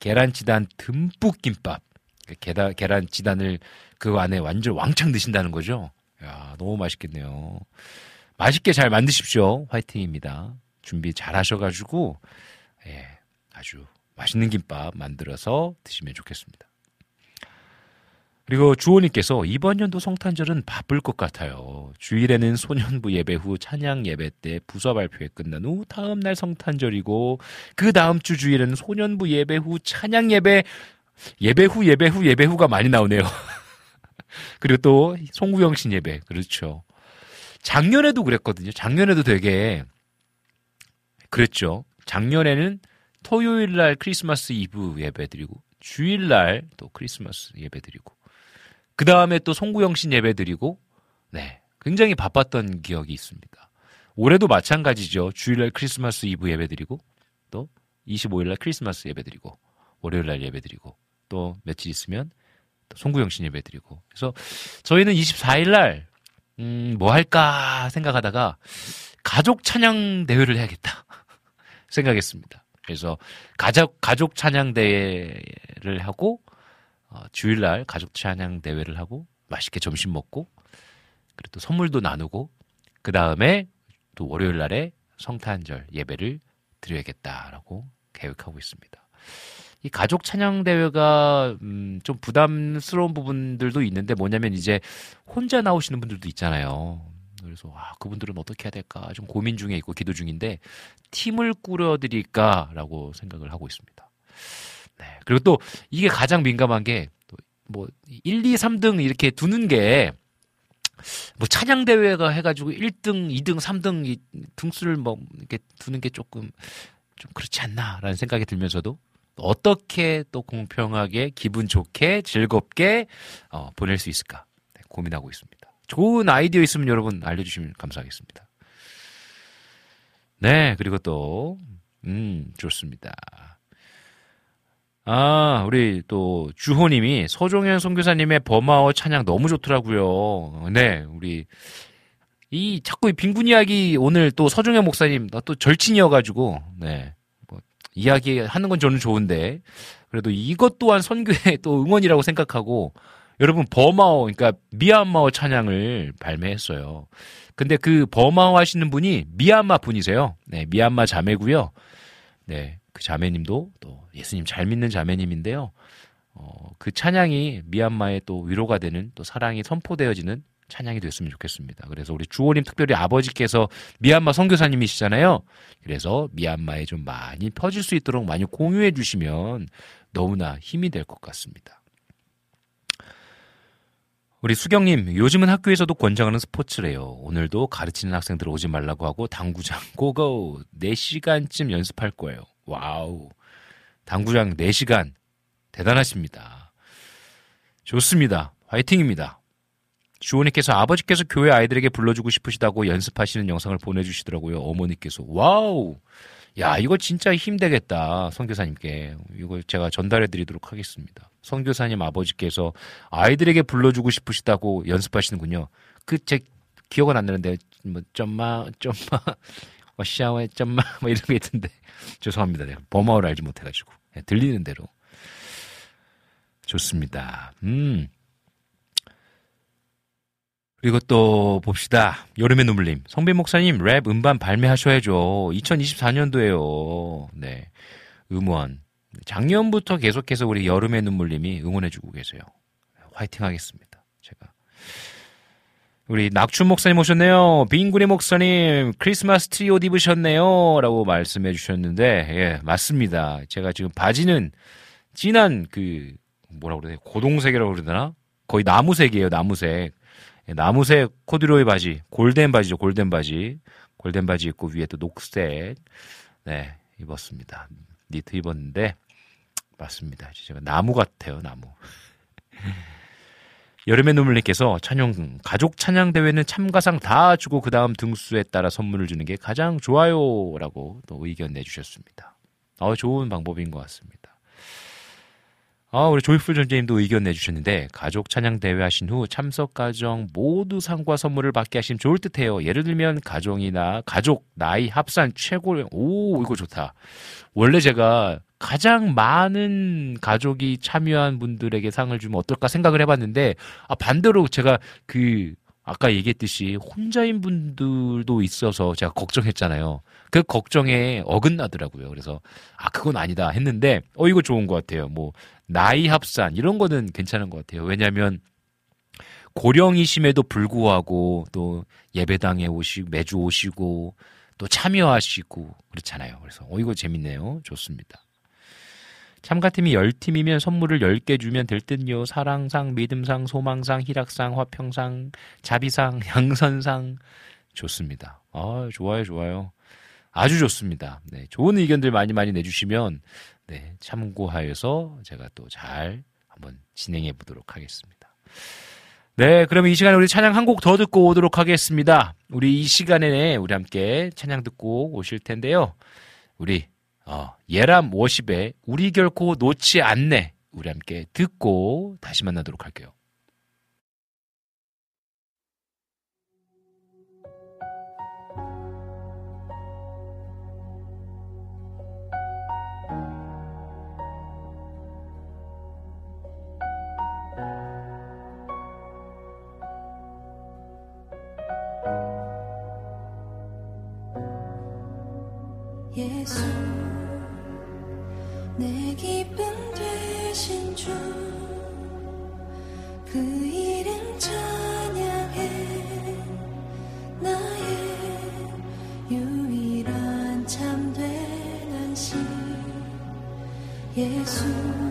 계란 지단 듬뿍 김밥. 그 계단, 계란 지단을 그 안에 완전 왕창 드신다는 거죠. 야, 너무 맛있겠네요. 맛있게 잘 만드십시오. 화이팅입니다. 준비 잘 하셔가지고, 예, 아주 맛있는 김밥 만들어서 드시면 좋겠습니다. 그리고 주호님께서 이번 연도 성탄절은 바쁠 것 같아요. 주일에는 소년부 예배 후 찬양 예배 때 부서 발표회 끝난 후 다음 날 성탄절이고 그 다음 주 주일에는 소년부 예배 후 찬양 예배 예배 후 예배 후 예배 후가 많이 나오네요. [LAUGHS] 그리고 또 송구영 신 예배 그렇죠. 작년에도 그랬거든요. 작년에도 되게 그랬죠. 작년에는 토요일 날 크리스마스 이브 예배 드리고 주일 날또 크리스마스 예배 드리고 그 다음에 또 송구영 신 예배 드리고 네 굉장히 바빴던 기억이 있습니다. 올해도 마찬가지죠. 주일 날 크리스마스 이브 예배 드리고 또 25일 날 크리스마스 예배 드리고 월요일 날 예배 드리고 또 며칠 있으면 또 송구영 신 예배 드리고 그래서 저희는 24일 날 음, 뭐 할까 생각하다가 가족 찬양 대회를 해야겠다 [LAUGHS] 생각했습니다. 그래서 가족 가족 찬양 대회를 하고 어, 주일날 가족 찬양 대회를 하고 맛있게 점심 먹고 그리고 또 선물도 나누고 그 다음에 또 월요일 날에 성탄절 예배를 드려야겠다라고 계획하고 있습니다. 이 가족 찬양 대회가 음, 좀 부담스러운 부분들도 있는데 뭐냐면 이제 혼자 나오시는 분들도 있잖아요. 그래서 아, 그분들은 어떻게 해야 될까 좀 고민 중에 있고 기도 중인데 팀을 꾸려드릴까라고 생각을 하고 있습니다. 네. 그리고 또 이게 가장 민감한 게 뭐 1, 2, 3등 이렇게 두는 게 뭐 찬양 대회가 해가지고 1등, 2등, 3등 이 등수를 뭐 이렇게 두는 게 조금 좀 그렇지 않나라는 생각이 들면서도 어떻게 또 공평하게 기분 좋게 즐겁게 어, 보낼 수 있을까 네, 고민하고 있습니다. 좋은 아이디어 있으면 여러분 알려주시면 감사하겠습니다. 네, 그리고 또, 음, 좋습니다. 아, 우리 또 주호님이 서종현 선교사님의 범아어 찬양 너무 좋더라고요. 네, 우리 이 자꾸 이 빈군 이야기 오늘 또 서종현 목사님 또 절친이어가지고 네, 뭐 이야기하는 건 저는 좋은데 그래도 이것 또한 선교의 또 응원이라고 생각하고 여러분 버마어 그러니까 미얀마어 찬양을 발매했어요. 근데 그 버마어 하시는 분이 미얀마 분이세요. 네, 미얀마 자매고요. 네, 그 자매님도 또 예수님 잘 믿는 자매님인데요. 어, 그 찬양이 미얀마에 또 위로가 되는 또 사랑이 선포되어지는 찬양이 됐으면 좋겠습니다. 그래서 우리 주호님 특별히 아버지께서 미얀마 선교사님이시잖아요. 그래서 미얀마에 좀 많이 퍼질 수 있도록 많이 공유해 주시면 너무나 힘이 될 것 같습니다. 우리 수경님, 요즘은 학교에서도 권장하는 스포츠래요. 오늘도 가르치는 학생들 오지 말라고 하고 당구장 [LAUGHS] go go 4시간쯤 연습할 거예요. wow. 당구장 4시간. 대단하십니다. 좋습니다. 화이팅입니다. 주호님께서 아버지께서 교회 아이들에게 불러주고 싶으시다고 연습하시는 영상을 보내주시더라고요. 어머니께서. 와우. 야, 이거 진짜 힘되겠다. 선교사님께. 이거 제가 전달해 드리도록 하겠습니다. 선교사님 아버지께서 아이들에게 불러주고 싶으시다고 연습하시는군요. 그, 제, 기억은 안 나는데, 뭐, 점마, 점마, 뭐, 샤워에 점마, [LAUGHS] 뭐, 이런 게 있던데. 죄송합니다. 내가 범어를 알지 못해가지고. 네, 들리는 대로. 좋습니다. 음. 그리고 또 봅시다. 여름의 눈물님. 성빈 목사님 랩 음반 발매하셔야죠. 2024년도에요. 네. 음원. 작년부터 계속해서 우리 여름의 눈물님이 응원해주고 계세요. 화이팅 하겠습니다. 제가. 우리 낙춘 목사님 오셨네요. 빈구리 목사님 크리스마스 트리 옷 입으셨네요. 라고 말씀해 주셨는데 예 맞습니다. 제가 지금 바지는 진한 그 그래야 돼 고동색이라고 그러나 거의 나무색이에요. 나무색. 예, 나무색 코듀로이 바지, 골덴 바지죠. 골덴 바지. 골덴 바지 입고 위에 또 녹색. 네, 입었습니다. 니트 입었는데 맞습니다. 제가 나무 같아요. 나무. [LAUGHS] 여름의 눈물님께서 찬용 가족 찬양 대회는 참가상 다 주고 그 다음 등수에 따라 선물을 주는 게 가장 좋아요라고 또 의견 내주셨습니다. 어, 좋은 방법인 것 같습니다. 아, 우리 조이풀 전재님도 의견 내주셨는데 가족 찬양 대회 하신 후 참석 가정 모두 상과 선물을 받게 하시면 좋을 듯해요. 예를 들면 가정이나 가족 나이 합산 최고 오 이거 좋다. 원래 제가 가장 많은 가족이 참여한 분들에게 상을 주면 어떨까 생각을 해봤는데 아 반대로 제가 그 아까 얘기했듯이 혼자인 분들도 있어서 제가 걱정했잖아요. 그 걱정에 어긋나더라고요. 그래서 아 그건 아니다 했는데 어 이거 좋은 것 같아요. 뭐 나이 합산 이런 거는 괜찮은 것 같아요. 왜냐하면 고령이심에도 불구하고 또 예배당에 오시고 매주 오시고 또 참여하시고 그렇잖아요. 그래서 어 이거 재밌네요. 좋습니다. 참가팀이 10팀이면 선물을 10개 주면 될 듯요. 사랑상, 믿음상, 소망상, 희락상, 화평상, 자비상, [LAUGHS] 양선상. 좋습니다. 아, 좋아요, 좋아요. 아주 좋습니다. 네, 좋은 의견들 많이 많이 내주시면 네, 참고하여서 제가 또 잘 한번 진행해 보도록 하겠습니다. 네, 그러면 이 시간에 우리 찬양 한 곡 더 듣고 오도록 하겠습니다. 우리 이 시간에 우리 함께 찬양 듣고 오실 텐데요. 우리 어, 예람 워십의 우리 결코 놓지 않네 우리 함께 듣고 다시 만나도록 할게요. 예수 내 기쁨 되신 주 그 이름 찬양해 나의 유일한 참된 안식. 예수.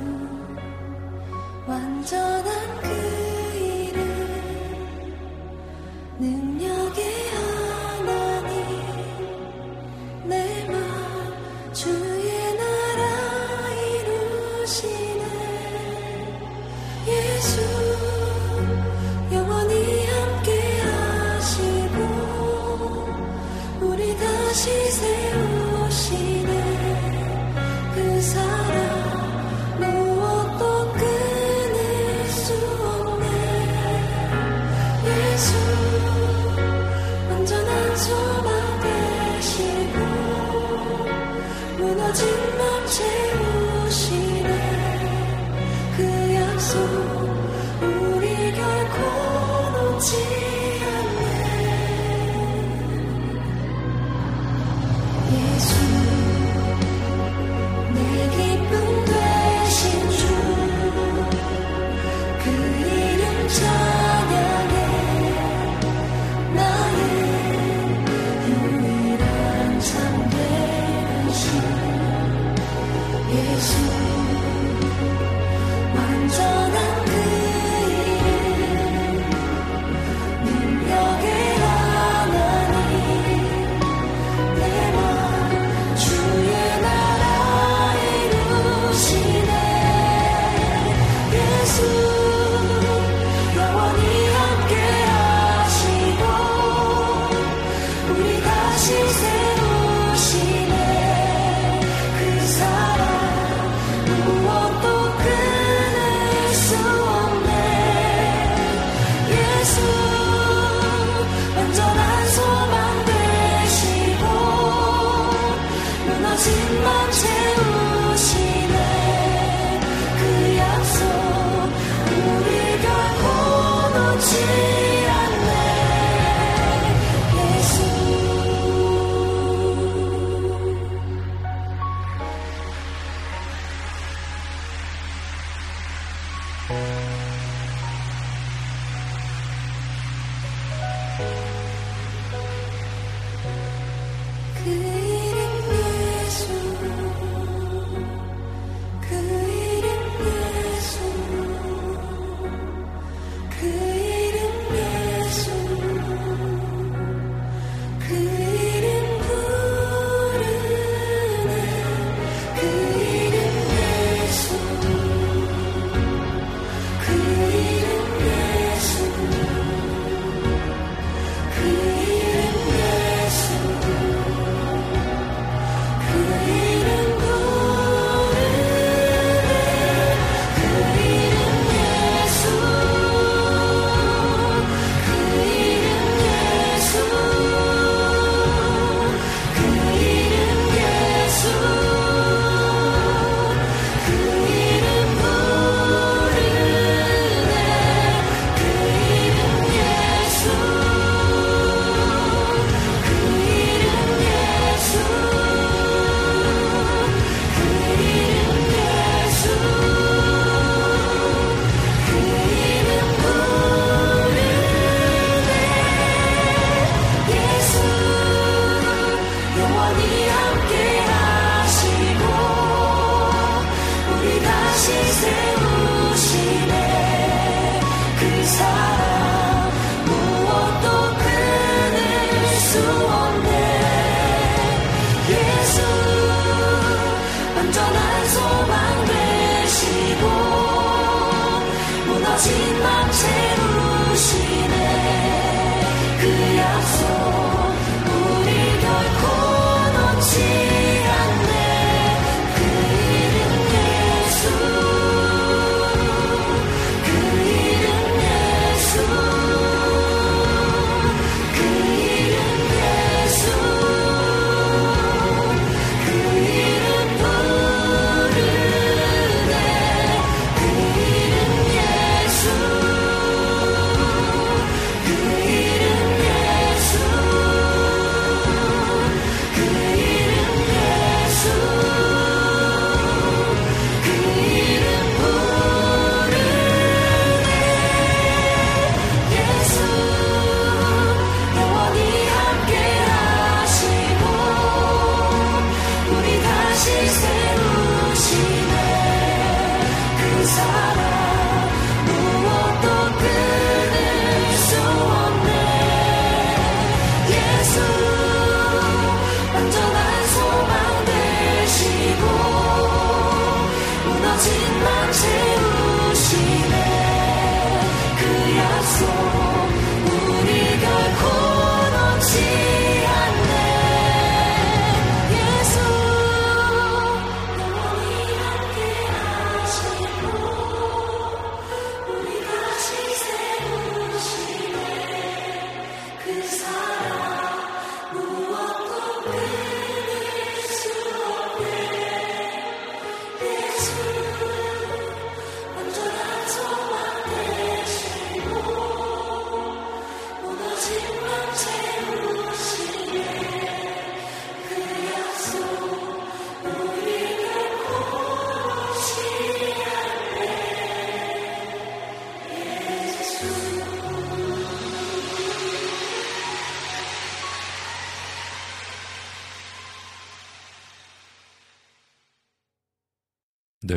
What?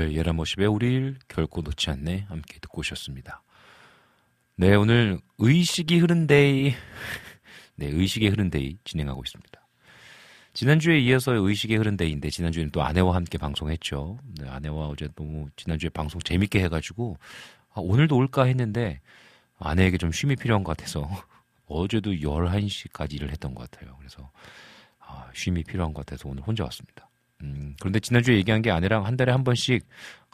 네, 예람워십의 우릴 결코 놓지 않네 함께 듣고 오셨습니다. 네, 오늘 의식의 흐름 day [LAUGHS] 네, 의식의 흐름 day 진행하고 있습니다. 지난주에 이어서 의식의 흐름 day인데 지난주에는 또 아내와 함께 방송했죠. 네, 아내와 어제 너무 지난주에 방송 재밌게 해가지고 아, 오늘도 올까 했는데 아내에게 좀 쉼이 필요한 것 같아서 [LAUGHS] 어제도 11시까지 일을 했던 것 같아요. 그래서 아, 쉼이 필요한 것 같아서 오늘 혼자 왔습니다. 음, 그런데 지난주에 얘기한 게 아내랑 한 달에 한 번씩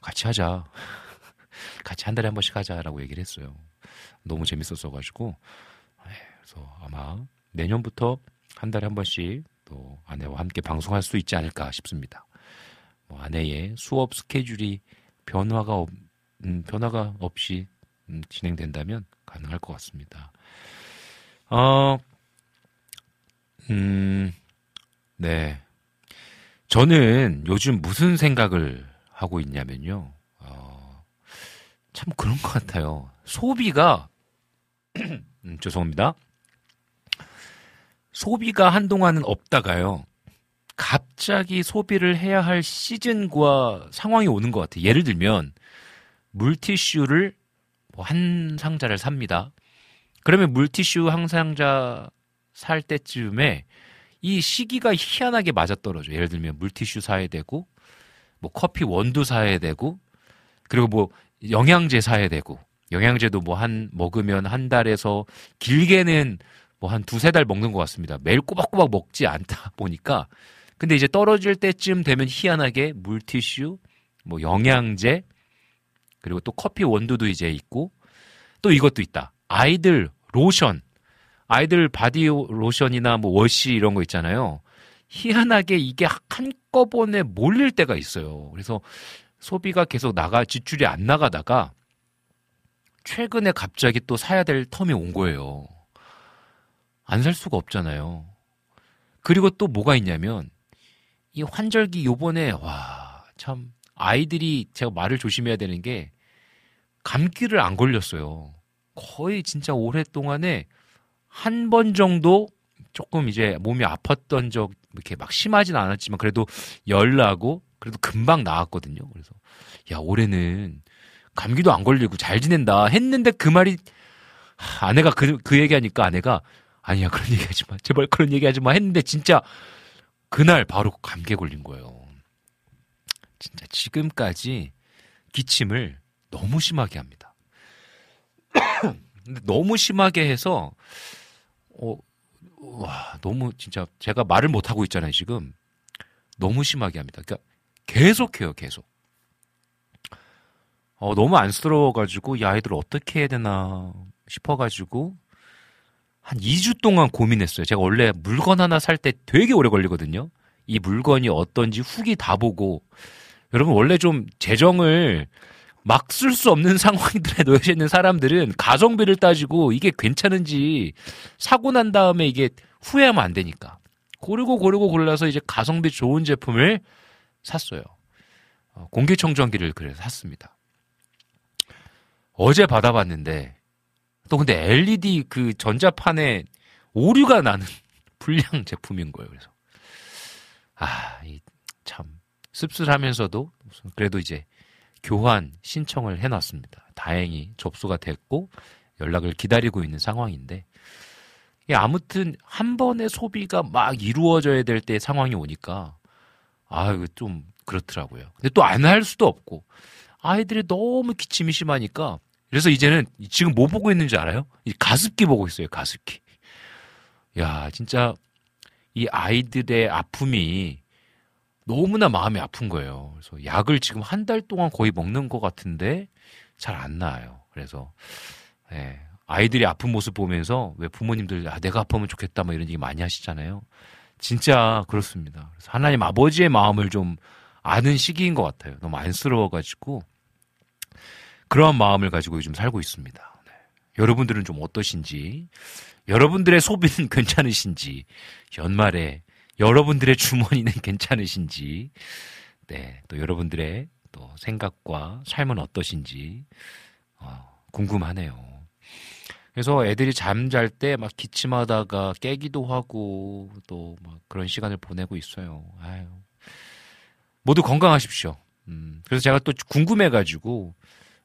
같이 하자. [LAUGHS] 같이 한 달에 한 번씩 하자라고 얘기를 했어요. 너무 재밌었어가지고. 네, 그래서 아마 내년부터 한 달에 한 번씩 또 아내와 함께 방송할 수 있지 않을까 싶습니다. 뭐 아내의 수업 스케줄이 변화가 없, 음, 변화가 없이 음, 진행된다면 가능할 것 같습니다. 어, 음, 네. 저는 요즘 무슨 생각을 하고 있냐면요. 어, 참 그런 것 같아요. 소비가, [CLEARS THROAT] 음, 죄송합니다. 소비가 한동안은 없다가요. 갑자기 소비를 해야 할 시즌과 상황이 오는 것 같아요. 예를 들면, 물티슈를 뭐 한 상자를 삽니다. 그러면 물티슈 한 상자 살 때쯤에 이 시기가 희한하게 맞아떨어져. 예를 들면 물티슈 사야 되고, 뭐 커피 원두 사야 되고, 그리고 뭐 영양제 사야 되고, 영양제도 뭐 한 먹으면 한 달에서 길게는 뭐 한 두세 달 먹는 것 같습니다. 매일 꼬박꼬박 먹지 않다 [LAUGHS] 보니까. 근데 이제 떨어질 때쯤 되면 희한하게 물티슈, 뭐 영양제, 그리고 또 커피 원두도 이제 있고, 또 이것도 있다. 아이들 로션. 아이들 body 로션이나 뭐 wash 이런 거 있잖아요. 희한하게 이게 한꺼번에 몰릴 때가 있어요. 그래서 소비가 계속 나가, 지출이 안 나가다가 최근에 갑자기 또 사야 될 term이 온 거예요. 안 살 수가 없잖아요. 그리고 또 뭐가 있냐면 이 환절기 요번에 와, 참 아이들이 제가 말을 조심해야 되는 게 감기를 안 걸렸어요. 거의 진짜 오랫동안에 한 번 정도 조금 이제 몸이 아팠던 적 이렇게 막 심하진 않았지만 그래도 열 나고 그래도 금방 나았거든요. 그래서 야 올해는 감기도 안 걸리고 잘 지낸다 했는데 그 말이 하, 아내가 그, 그 얘기하니까 아내가 아니야 그런 얘기하지 마 제발 그런 얘기하지 마 했는데 진짜 그날 바로 감기에 걸린 거예요. 진짜 지금까지 기침을 너무 심하게 합니다. [COUGHS] 근데 너무 심하게 해서 어, 와 너무 진짜 제가 말을 못 하고 있잖아요 지금 너무 심하게 합니다. 그러니까 계속해요 계속. 어, 너무 안쓰러워가지고 이 아이들 어떻게 해야 되나 싶어가지고 한 2주 동안 고민했어요. 제가 원래 물건 하나 살 때 되게 오래 걸리거든요. 이 물건이 어떤지 후기 다 보고 여러분 원래 좀 재정을 막 쓸 수 없는 [LAUGHS] 상황들에 놓여져 있는 사람들은 가성비를 따지고 이게 괜찮은지 사고 난 다음에 이게 후회하면 안 되니까 고르고 고르고 골라서 이제 가성비 좋은 제품을 샀어요. 어, 공기청정기를 그래서 샀습니다. 어제 받아봤는데 또 근데 LED 그 전자판에 오류가 나는 [LAUGHS] 불량 제품인 거예요. 그래서 아, 이참 씁쓸하면서도 그래도 이제 교환 신청을 해놨습니다. 다행히 접수가 됐고 연락을 기다리고 있는 상황인데 예, 아무튼 한 번의 소비가 막 이루어져야 될 때 상황이 오니까 아 이거 좀 그렇더라고요. 근데 또 안 할 수도 없고 아이들이 너무 기침이 심하니까 그래서 이제는 지금 뭐 보고 있는지 알아요? 이 가습기 보고 있어요. 가습기. 야 진짜 이 아이들의 아픔이 너무나 마음이 아픈 거예요. 그래서 약을 지금 한 달 동안 거의 먹는 것 같은데 잘 안 나아요. 그래서 예, 아이들이 아픈 모습 보면서 왜 부모님들 아, 내가 아프면 좋겠다 뭐 이런 얘기 많이 하시잖아요. 진짜 그렇습니다. 그래서 하나님 아버지의 마음을 좀 아는 시기인 것 같아요. 너무 안쓰러워가지고 그러한 마음을 가지고 요즘 살고 있습니다. 네. 여러분들은 좀 어떠신지, 여러분들의 소비는 [LAUGHS] 괜찮으신지, 연말에 여러분들의 주머니는 [LAUGHS] 괜찮으신지, 네, 또 여러분들의 또 생각과 삶은 어떠신지, 어, 궁금하네요. 그래서 애들이 잠잘 때 막 기침하다가 깨기도 하고 또 막 그런 시간을 보내고 있어요. 아유. 모두 건강하십시오. 음, 그래서 제가 또 궁금해가지고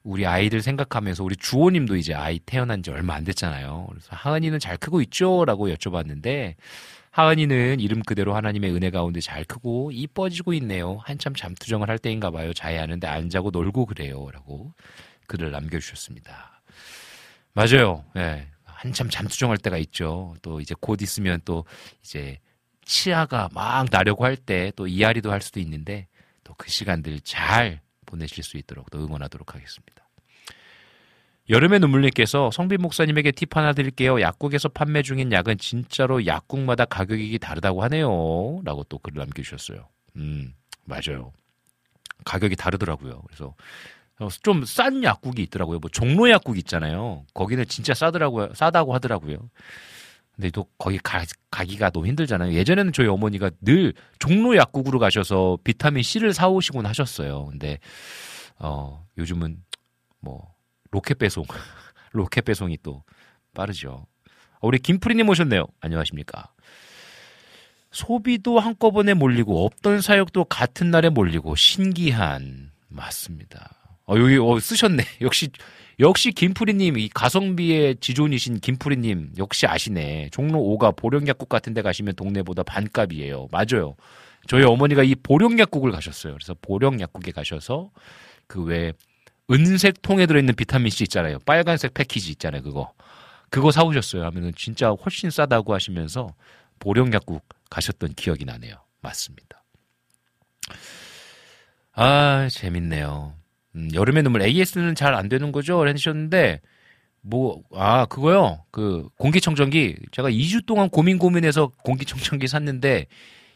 우리 아이들 생각하면서 우리 주호님도 이제 아이 태어난 지 얼마 안 됐잖아요. 그래서 하은이는 잘 크고 있죠? 라고 여쭤봤는데 하은이는 이름 그대로 하나님의 은혜 가운데 잘 크고 이뻐지고 있네요. 한참 잠투정을 할 때인가 봐요. 자해하는데 안 자고 놀고 그래요. 라고 글을 남겨주셨습니다. 맞아요. 예. 한참 잠투정할 때가 있죠. 또 이제 곧 있으면 또 이제 치아가 막 나려고 할 때 또 이앓이도 할 수도 있는데 또 그 시간들 잘 보내실 수 있도록 또 응원하도록 하겠습니다. 여름의 눈물님께서 성빈 목사님에게 팁 하나 드릴게요. 약국에서 판매 중인 약은 진짜로 약국마다 가격이 다르다고 하네요. 라고 또 글을 남겨주셨어요. 음, 맞아요. 가격이 다르더라고요. 그래서 어, 좀싼 약국이 있더라고요. 뭐 종로 약국 있잖아요. 거기는 진짜 싸더라고요. 싸다고 하더라고요. 근데 또 거기 가, 가기가 너무 힘들잖아요. 예전에는 저희 어머니가 늘 종로 약국으로 가셔서 비타민 C를 사오시곤 하셨어요. 근데 어, 요즘은 뭐 로켓 배송, [LAUGHS] 로켓 배송이 또 빠르죠. 어, 우리 김프리님 오셨네요. 안녕하십니까. 소비도 한꺼번에 몰리고 없던 사역도 같은 날에 몰리고 신기한 맞습니다. 어, 여기 어, 쓰셨네. [LAUGHS] 역시 역시 김프리님 이 가성비의 지존이신 김프리님 역시 아시네. 종로 5가 보령약국 같은 데 가시면 동네보다 반값이에요. 맞아요. 저희 어머니가 이 보령약국을 가셨어요. 그래서 보령약국에 가셔서 그왜 은색 통에 들어있는 비타민 C 있잖아요. 빨간색 패키지 있잖아요. 그거 그거 사오셨어요. 하면은 진짜 훨씬 싸다고 하시면서 보령약국 가셨던 기억이 나네요. 맞습니다. 아 재밌네요. 음, 여름의 눈물 AS는 잘 안 되는 거죠? 해주셨는데 뭐 아 그거요. 그 공기청정기 제가 2주 동안 고민 고민해서 공기청정기 샀는데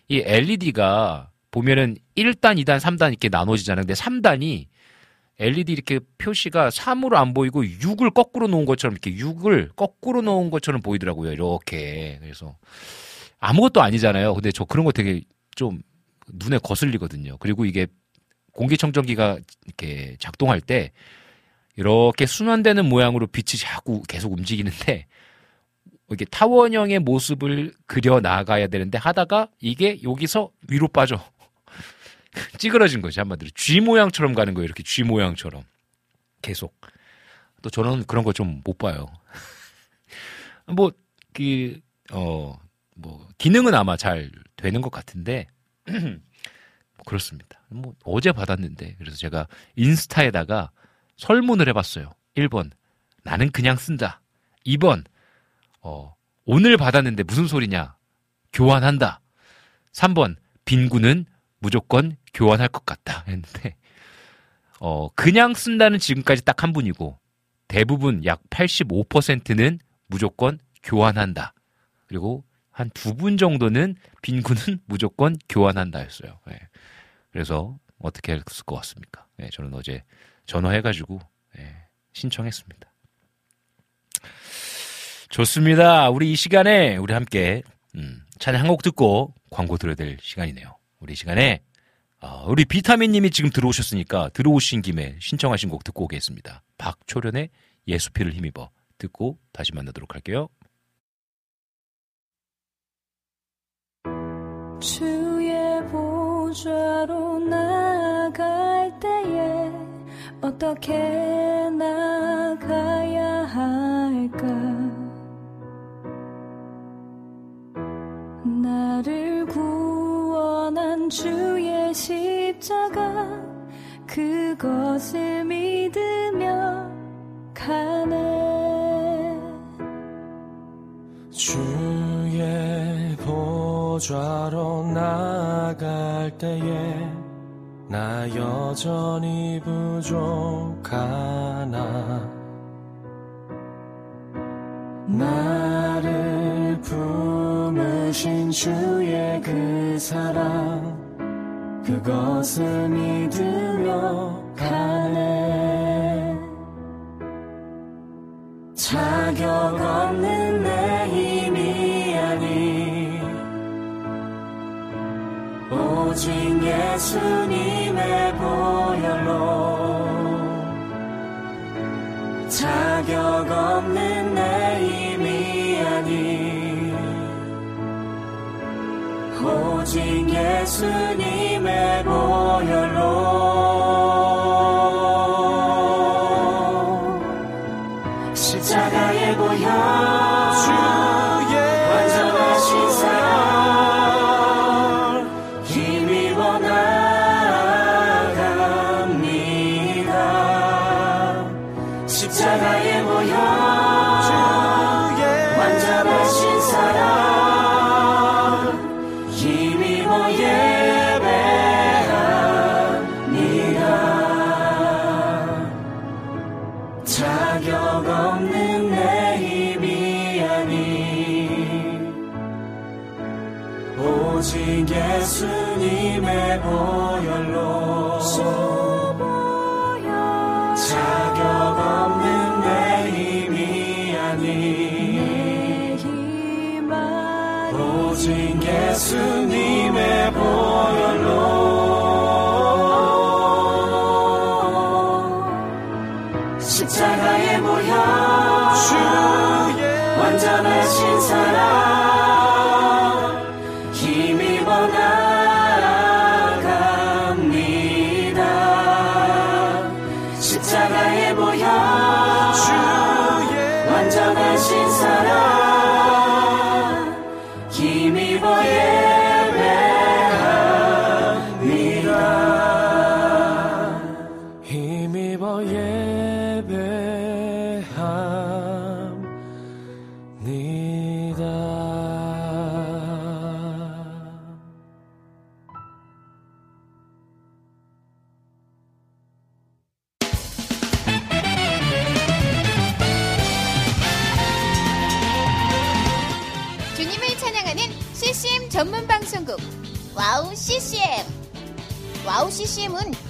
이 LED가 보면은 1단, 2단, 3단 이렇게 나눠지잖아요. 근데 3단이 LED 이렇게 표시가 3으로 안 보이고 6을 거꾸로 놓은 것처럼 이렇게 6을 거꾸로 놓은 것처럼 보이더라고요. 이렇게. 그래서 아무것도 아니잖아요. 근데 저 그런 거 되게 좀 눈에 거슬리거든요. 그리고 이게 공기청정기가 이렇게 작동할 때 이렇게 순환되는 모양으로 빛이 자꾸 계속 움직이는데 이렇게 타원형의 모습을 그려 나가야 되는데 하다가 이게 여기서 위로 빠져. [LAUGHS] 찌그러진 거지 한마디로 G 모양처럼 가는 거예요. 이렇게 G 모양처럼 계속. 또 저는 그런 거 좀 못 봐요. [LAUGHS] 뭐 그 어 뭐 기능은 아마 잘 되는 것 같은데 [CLEARS THROAT] 그렇습니다. 뭐 어제 받았는데 그래서 제가 인스타에다가 설문을 해봤어요. 1번 나는 그냥 쓴다. 2번 어, 오늘 받았는데 무슨 소리냐? 교환한다. 3번 빈구는 무조건 교환할 것 같다. 했는데 어, 그냥 쓴다는 지금까지 딱 한 분이고 대부분 약 85%는 무조건 교환한다. 그리고 한 두 분 정도는 빈구는 [LAUGHS] 무조건 교환한다 했어요. 예. 그래서 어떻게 했을 것 같습니까? 예, 저는 어제 전화해가지고 예, 신청했습니다. 좋습니다. 우리 이 시간에 우리 함께 음, 찬양 한곡 듣고 광고 들어야 될 시간이네요. 우리 이 시간에 어, 우리 비타민님이 지금 들어오셨으니까 들어오신 김에 신청하신 곡 듣고 오겠습니다. 박초련의 예수피를 힘입어 듣고 다시 만나도록 할게요. 주의 보좌로 나갈 때에 어떻게 나가야 할까 주의 십자가 그것을 믿으며 가네. 주의 보좌로 나갈 때에 나 여전히 부족하나? 나를 품으신 주의 그 사랑 그것을 믿으며 가네. 자격 없는 내 힘이 아니. 오직 예수님의 보혈로 자격 없는 오직 예수님의 보혈로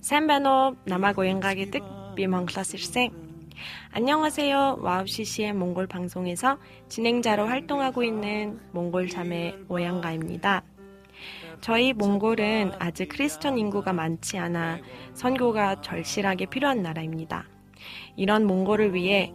산반호 남아고행각의 뜻비 멍클라스 일생 안녕하세요. 와우 CCM의 몽골 방송에서 진행자로 활동하고 있는 몽골 자매 오양가입니다. 저희 몽골은 아직 크리스천 인구가 많지 않아 선교가 절실하게 필요한 나라입니다. 이런 몽골을 위해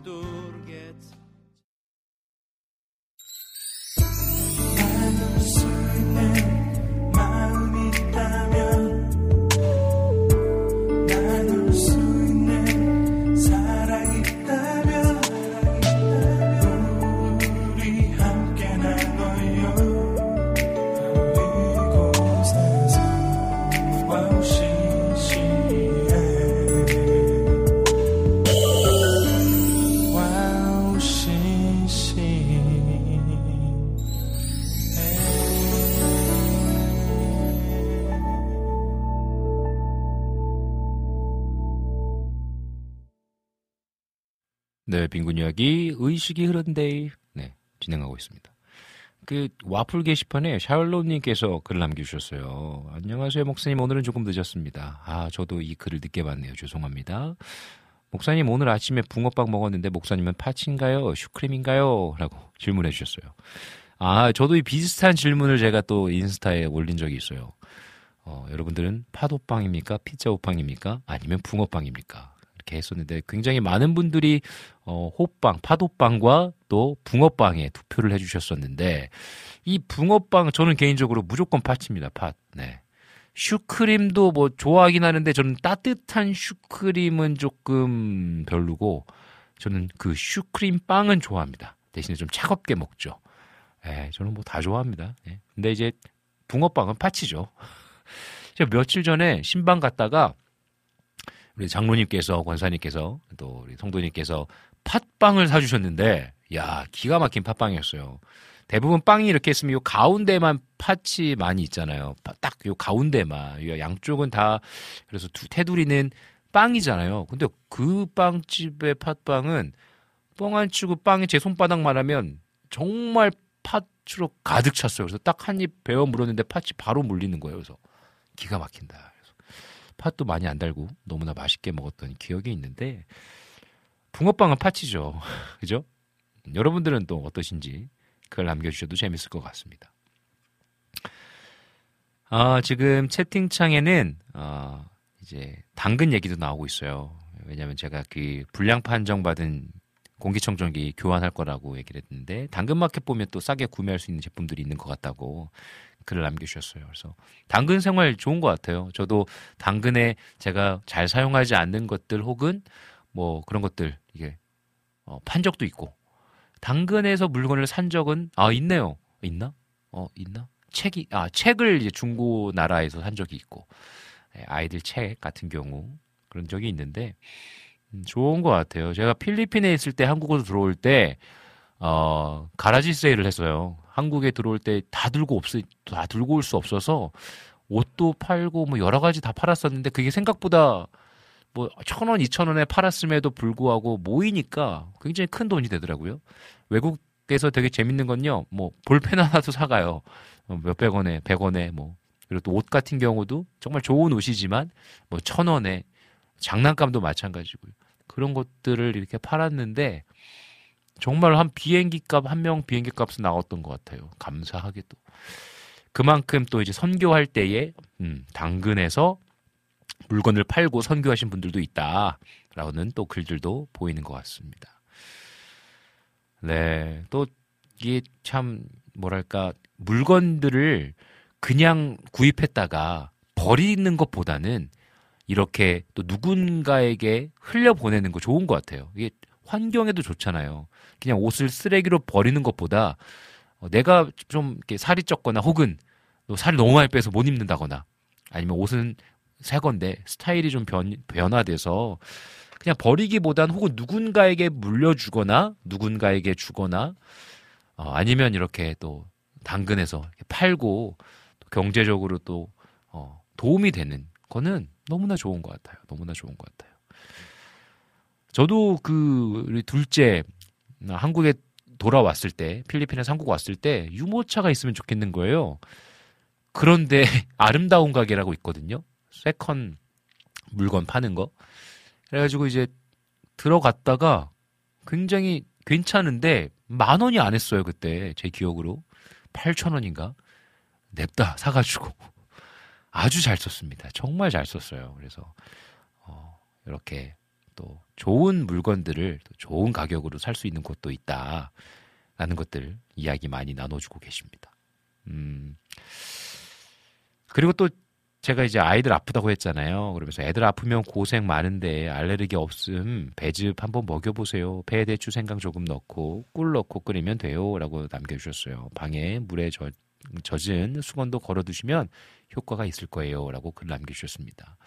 빈군 이야기 의식의 흐름 day 네, 진행하고 있습니다. 그 와플 게시판에 샤얼롯님께서 글을 남겨주셨어요. 안녕하세요, 목사님. 오늘은 조금 늦었습니다. 아, 저도 이 글을 늦게 봤네요. 죄송합니다. 목사님 오늘 아침에 붕어빵 먹었는데 목사님은 팥인가요? 슈크림인가요? 라고 질문해 주셨어요. 아, 저도 이 비슷한 질문을 제가 또 인스타에 올린 적이 있어요. 어, 여러분들은 팥호빵입니까? 피자호빵입니까? 아니면 붕어빵입니까? 이렇게 했었는데 굉장히 많은 분들이 어, 호빵, 파도빵과 또 붕어빵에 투표를 해주셨었는데 이 붕어빵 저는 개인적으로 무조건 파치입니다. 팥. 네. 슈크림도 뭐 좋아하긴 하는데 저는 따뜻한 슈크림은 조금 별로고 저는 그 슈크림 빵은 좋아합니다. 대신에 좀 차갑게 먹죠. 예, 저는 뭐 다 좋아합니다. 예. 근데 이제 붕어빵은 파치죠. [LAUGHS] 제가 며칠 전에 신방 갔다가 우리 장로님께서 권사님께서 또 우리 성도님께서 팥빵을 사주셨는데 야 기가 막힌 팥빵이었어요. 대부분 빵이 이렇게 있으면 요 가운데만 팥이 많이 있잖아요. 딱 요 가운데만 요 양쪽은 다 그래서 두 테두리는 빵이잖아요. 근데 그 빵집의 팥빵은 뻥 안 치고 빵이 제 손바닥만 하면 정말 팥으로 가득 찼어요. 그래서 딱 한 입 베어 물었는데 팥이 바로 물리는 거예요. 그래서 기가 막힌다. 팥도 많이 안 달고 너무나 맛있게 먹었던 기억이 있는데 붕어빵은 팥이죠. [LAUGHS] 그죠? 여러분들은 또 어떠신지 그걸 남겨주셔도 재밌을 것 같습니다. 아, 지금 채팅창에는 아, 이제 당근 얘기도 나오고 있어요. 왜냐하면 제가 그 불량 판정 받은 공기청정기 교환할 거라고 얘기를 했는데 당근마켓 보면 또 싸게 구매할 수 있는 제품들이 있는 것 같다고 글을 남겨주셨어요. 그래서 당근 생활 좋은 것 같아요. 저도 당근에 제가 잘 사용하지 않는 것들 혹은 뭐 그런 것들 이게 어, 판 적도 있고 당근에서 물건을 산 적은 아 있네요. 있나? 어 있나? 책이 아 책을 이제 중고 나라에서 산 적이 있고 예, 아이들 책 같은 경우 그런 적이 있는데 음, 좋은 것 같아요. 제가 필리핀에 있을 때 한국으로 들어올 때 어, 가라지 세일을 했어요. 한국에 들어올 때 다 들고 없, 다 들고 올 수 없어서 옷도 팔고 뭐 여러 가지 다 팔았었는데 그게 생각보다 뭐 천 원, 이천 원에 팔았음에도 불구하고 모이니까 굉장히 큰 돈이 되더라고요. 외국에서 되게 재밌는 건요. 뭐 볼펜 하나도 사가요. 어, 몇백 원에, 백 원에 뭐 그리고 또 옷 같은 경우도 정말 좋은 옷이지만 뭐 천 원에 장난감도 마찬가지고요. 그런 것들을 이렇게 팔았는데 정말 한 비행기 값, 한 명 비행기 값은 나왔던 것 같아요. 감사하게도. 그만큼 또 이제 선교할 때에, 음, 당근에서 물건을 팔고 선교하신 분들도 있다 라는 또 글들도 보이는 것 같습니다. 네. 또 이게 참, 뭐랄까, 물건들을 그냥 구입했다가 버리는 것보다는 이렇게 또 누군가에게 흘려보내는 거 좋은 것 같아요. 이게 환경에도 좋잖아요. 그냥 옷을 쓰레기로 버리는 것보다 어, 내가 좀 이렇게 살이 쪘거나 혹은 또 살이 너무 많이 빼서 못 입는다거나 아니면 옷은 새 건데 스타일이 좀 변, 변화돼서 그냥 버리기보단 혹은 누군가에게 물려주거나 누군가에게 주거나 어, 아니면 이렇게 또 당근에서 팔고 또 경제적으로 또 어, 도움이 되는 거는 너무나 좋은 것 같아요. 너무나 좋은 것 같아요. 저도 그 우리 둘째 한국에 돌아왔을 때 필리핀에서 한국 왔을 때 유모차가 있으면 좋겠는 거예요. 그런데 [LAUGHS] 아름다운 가게라고 있거든요. second 물건 파는 거. 그래가지고 이제 들어갔다가 굉장히 괜찮은데 만 원이 안 했어요 그때 제 기억으로 8천 원인가 냅다 사가지고 아주 잘 썼습니다. 정말 잘 썼어요. 그래서 어, 이렇게 또 좋은 물건들을 또 좋은 가격으로 살 수 있는 곳도 있다라는 것들 이야기 많이 나눠주고 계십니다. 음. 그리고 또 제가 이제 아이들 아프다고 했잖아요. 그러면서 애들 아프면 고생 많은데 알레르기 없음 배즙 한번 먹여보세요. 배에 대추 생강 조금 넣고 꿀 넣고 끓이면 돼요 라고 남겨주셨어요. 방에 물에 젖, 젖은 수건도 걸어두시면 효과가 있을 거예요 라고 글 남겨주셨습니다.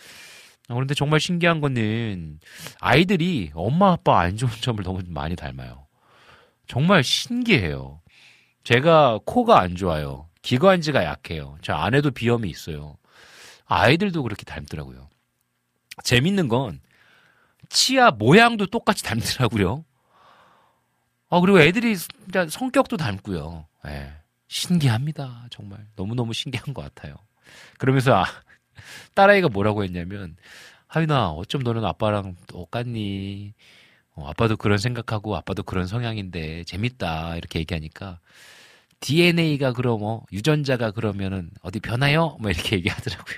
아, 그런데 정말 신기한 거는 아이들이 엄마 아빠 안 좋은 점을 너무 많이 닮아요. 정말 신기해요. 제가 코가 안 좋아요. 기관지가 약해요. 저 안에도 비염이 있어요. 아이들도 그렇게 닮더라고요. 재밌는 건 치아 모양도 똑같이 닮더라고요. 아, 그리고 애들이 성격도 닮고요. 예. 신기합니다. 정말. 너무너무 신기한 것 같아요. 그러면서 아, 딸아이가 뭐라고 했냐면 하윤아, 어쩜 너는 아빠랑 똑같니? 어, 아빠도 그런 생각하고 아빠도 그런 성향인데 재밌다. 이렇게 얘기하니까 DNA가 그럼 뭐 유전자가 그러면은 어디 변하여? 뭐 이렇게 얘기하더라고요.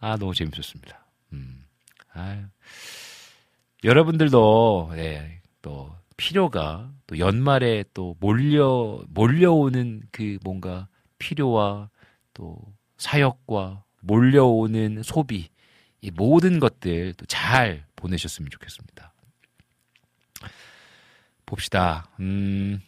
아, 너무 재밌었습니다. 음. 아유. 여러분들도 예, 또 필요가 또 연말에 또 몰려 몰려오는 그 뭔가 필요와 또 사역과 몰려오는 소비 이 모든 것들 또잘 보내셨으면 좋겠습니다. 봅시다. 음.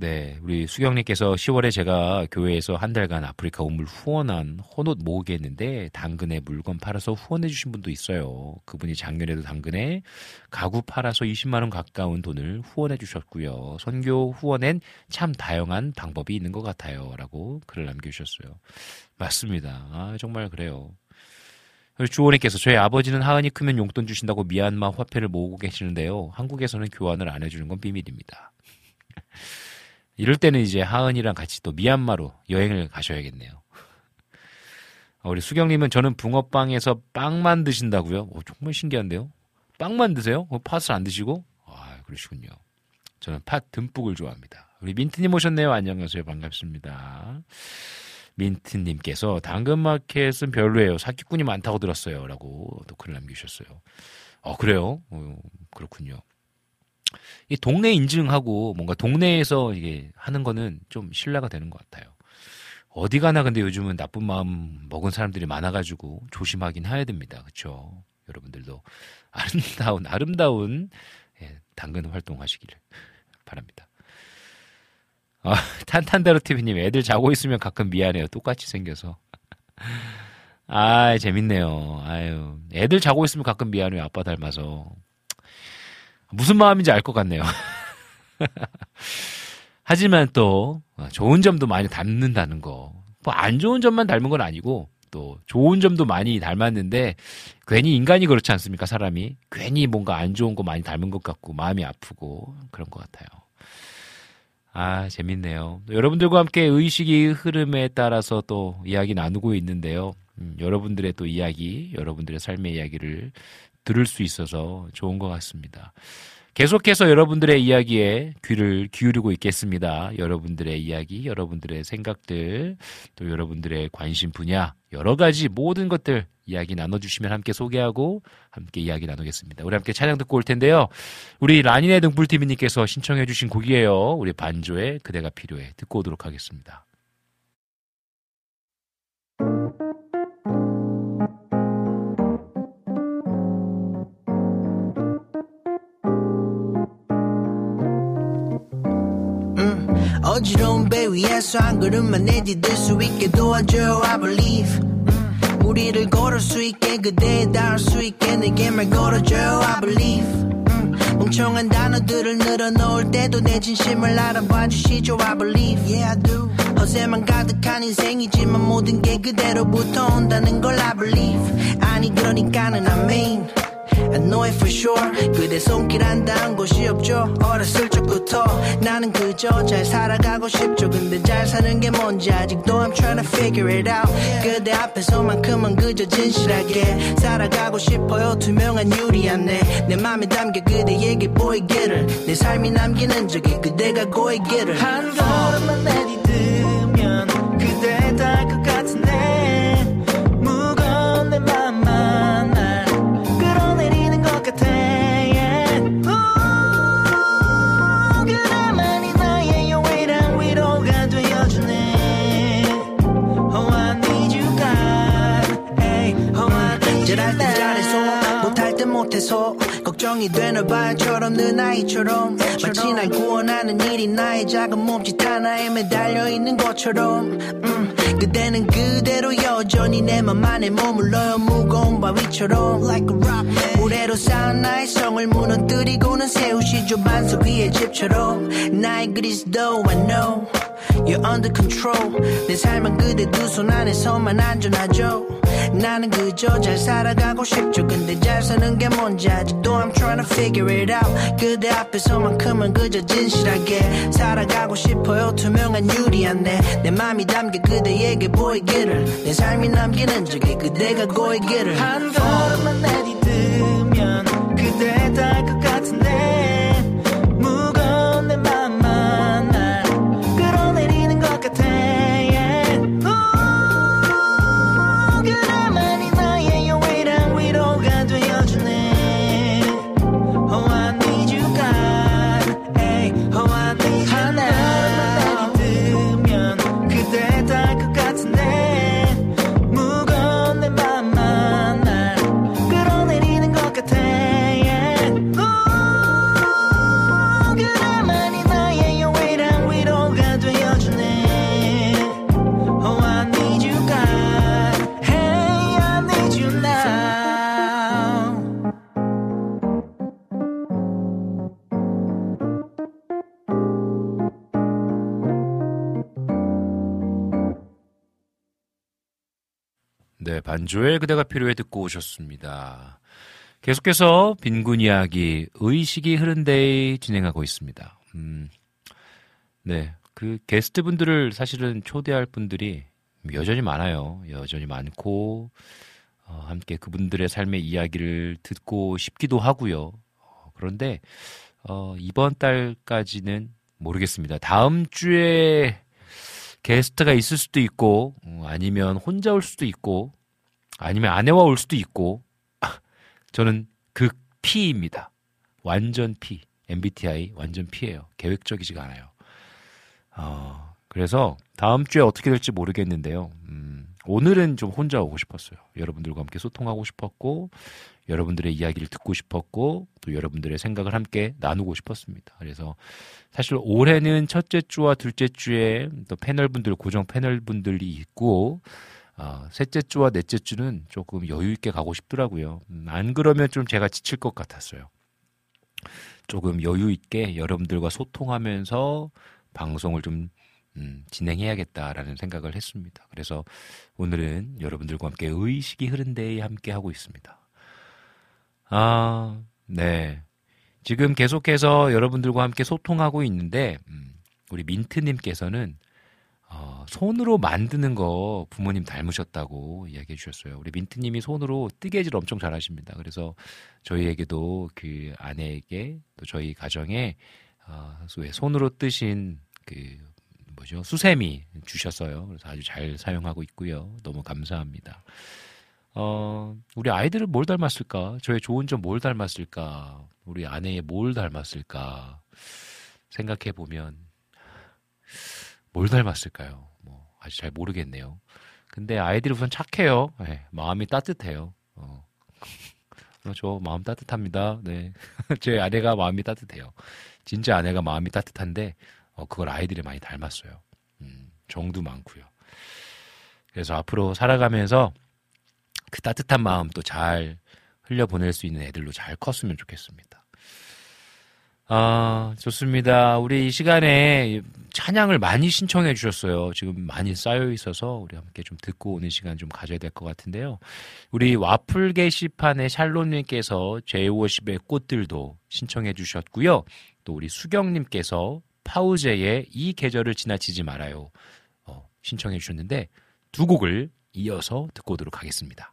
네, 우리 수경님께서 10월에 제가 교회에서 한 달간 아프리카 우물 후원한 헌옷 모으게 했는데 당근에 물건 팔아서 후원해주신 분도 있어요. 그분이 작년에도 당근에 가구 팔아서 20만 원 가까운 돈을 후원해주셨고요. 선교 후원엔 참 다양한 방법이 있는 것 같아요.라고 글을 남겨주셨어요. 맞습니다. 아 정말 그래요. 주호님께서 저희 아버지는 하은이 크면 용돈 주신다고 미얀마 화폐를 모으고 계시는데요. 한국에서는 교환을 안 해주는 건 비밀입니다. [LAUGHS] 이럴 때는 이제 하은이랑 같이 또 미얀마로 여행을 가셔야겠네요. 우리 수경님은 저는 붕어빵에서 빵 만 드신다고요? 오, 정말 신기한데요? 빵 만 드세요? 팥을 안 드시고? 아, 그러시군요. 저는 팥 듬뿍을 좋아합니다. 우리 민트님 오셨네요. 안녕하세요. 반갑습니다. 민트님께서 당근마켓은 별로예요. 사기꾼이 많다고 들었어요. 라고 또 글을 남기셨어요. 어, 그래요? 어, 그렇군요. 이 동네 인증하고 뭔가 동네에서 이게 하는 거는 좀 신뢰가 되는 것 같아요. 어디 가나 근데 요즘은 나쁜 마음 먹은 사람들이 많아가지고 조심하긴 해야 됩니다. 그렇죠? 여러분들도 아름다운 아름다운 예, 당근 활동하시기를 바랍니다. 아, 탄탄다로 TV님 애들 자고 있으면 가끔 미안해요. 똑같이 생겨서. 아, 재밌네요. 아유, 애들 자고 있으면 가끔 미안해요. 아빠 닮아서. 무슨 마음인지 알 것 같네요. [LAUGHS] 하지만 또 좋은 점도 많이 닮는다는 거. 뭐 안 좋은 점만 닮은 건 아니고 또 좋은 점도 많이 닮았는데 괜히 인간이 그렇지 않습니까? 사람이 괜히 뭔가 안 좋은 거 많이 닮은 것 같고 마음이 아프고 그런 것 같아요. 아 재밌네요. 여러분들과 함께 의식이 흐름에 따라서 또 이야기 나누고 있는데요. 음, 여러분들의 또 이야기, 여러분들의 삶의 이야기를 들을 수 있어서 좋은 것 같습니다. 계속해서 여러분들의 이야기에 귀를 기울이고 있겠습니다. 여러분들의 이야기, 여러분들의 생각들, 또 여러분들의 관심 분야, 여러 가지 모든 것들 이야기 나눠주시면 함께 소개하고 함께 이야기 나누겠습니다. 우리 함께 찬양 듣고 올 텐데요. 우리 라니네 등불TV님께서 신청해주신 곡이에요. 우리 반조의 그대가 필요해. 듣고 오도록 하겠습니다. 어지러운 배 위에서 한 걸음만 내디딜 수 있게 도와줘요 I believe. 우리를 걸을 수 있게 그대에 닿을 수 있게 내게 말 걸어줘요 I believe. 멍청한 단어들을 늘어놓을 때도 내 진심을 알아봐 주시죠 I believe. Yeah I do. 허세만 가득한 인생이지만 모든 게 그대로부터 온다는 걸 I believe. 아니 그러니까는 I mean I know it for sure. 그대 손길 안 닿은 곳이 없죠. 어렸을 적부터 나는 그저 잘 살아가고 싶죠. 근데 잘 사는 게 뭔지 아직도 I'm trying to figure it out. 그대 앞에서만큼은 그저 진실하게 살아가고 싶어요. 투명한 유리한 내내 맘에 담겨 그대에게 보이기를. 내 삶이 남기는 적이 그대가 고이기를. 한 걸음만 내디 못해서 걱정이 되는 바처럼 늘 아이처럼 마치 날 구원하는 일이 나의 작은 몸짓 하나에 매달려 있는 것처럼. 음, 그대는 그대로 여전히 내 맘 안에 머물러요 무거운 바위처럼. Like a rock 모래로 쌓은 나의 성을 무너뜨리고는 세우시죠 반석 위의 집처럼. 나의 그리스도 I know You're under control. 내 삶은 그대 두 손 안에서만 안전하죠 나는 그저 잘 살아가고 싶죠. 근데 잘 사는 게 뭔지 아직도 I'm trying to figure it out. 그대 앞에서만큼은 그저 진실하게 살아가고 싶어요. 투명한 유리한 내내 맘이 담겨 그대에게 보이기를. 내 삶이 남기는 저기 그대가 고이기를. 한 걸음만 내디디 네, 반주의 그대가 필요해 듣고 오셨습니다. 계속해서 빈군 이야기, 의식의 흐름 day 진행하고 있습니다. 음, 네, 그 게스트 분들을 사실은 초대할 분들이 여전히 많아요. 여전히 많고, 어, 함께 그분들의 삶의 이야기를 듣고 싶기도 하고요. 어, 그런데, 어, 이번 달까지는 모르겠습니다. 다음 주에 게스트가 있을 수도 있고, 어, 아니면 혼자 올 수도 있고, 아니면 아내와 올 수도 있고, [LAUGHS] 저는 극 P입니다. 완전 P. MBTI 완전 P예요. 계획적이지가 않아요. 어, 그래서 다음 주에 어떻게 될지 모르겠는데요. 음, 오늘은 좀 혼자 오고 싶었어요. 여러분들과 함께 소통하고 싶었고, 여러분들의 이야기를 듣고 싶었고, 또 여러분들의 생각을 함께 나누고 싶었습니다. 그래서 사실 올해는 첫째 주와 둘째 주에 또 패널 분들, 고정 패널 분들이 있고, 어, 셋째 주와 넷째 주는 조금 여유 있게 가고 싶더라고요. 음, 안 그러면 좀 제가 지칠 것 같았어요. 조금 여유 있게 여러분들과 소통하면서 방송을 좀 음, 진행해야겠다라는 생각을 했습니다. 그래서 오늘은 여러분들과 함께 의식이 흐른 데에 함께 하고 있습니다. 아, 네. 지금 계속해서 여러분들과 함께 소통하고 있는데, 음, 우리 민트님께서는 어, 손으로 만드는 거 부모님 닮으셨다고 이야기해 주셨어요. 우리 민트님이 손으로 뜨개질 엄청 잘하십니다. 그래서 저희에게도 그 아내에게 또 저희 가정에 어, 왜 손으로 뜨신 그 뭐죠 수세미 주셨어요. 그래서 아주 잘 사용하고 있고요. 너무 감사합니다. 어, 우리 아이들을 뭘 닮았을까? 저의 좋은 점 뭘 닮았을까? 우리 아내의 뭘 닮았을까? 생각해 보면 뭘 닮았을까요? 뭐 아직 잘 모르겠네요. 근데 아이들이 우선 착해요. 네, 마음이 따뜻해요. 어. 저 마음 따뜻합니다. 네. [LAUGHS] 제 아내가 마음이 따뜻해요. 진짜 아내가 마음이 따뜻한데 어, 그걸 아이들이 많이 닮았어요. 음, 정도 많고요. 그래서 앞으로 살아가면서 그 따뜻한 마음 또 잘 흘려보낼 수 있는 애들로 잘 컸으면 좋겠습니다. 아, 좋습니다. 우리 이 시간에 찬양을 많이 신청해 주셨어요. 지금 많이 쌓여 있어서 우리 함께 좀 듣고 오는 시간 좀 가져야 될 것 같은데요. 우리 와플 게시판에 샬롯님께서 제이워십의 꽃들도 신청해 주셨고요. 또 우리 수경님께서 파우제의 이 계절을 지나치지 말아요. 어, 신청해 주셨는데 두 곡을 이어서 듣고 오도록 하겠습니다.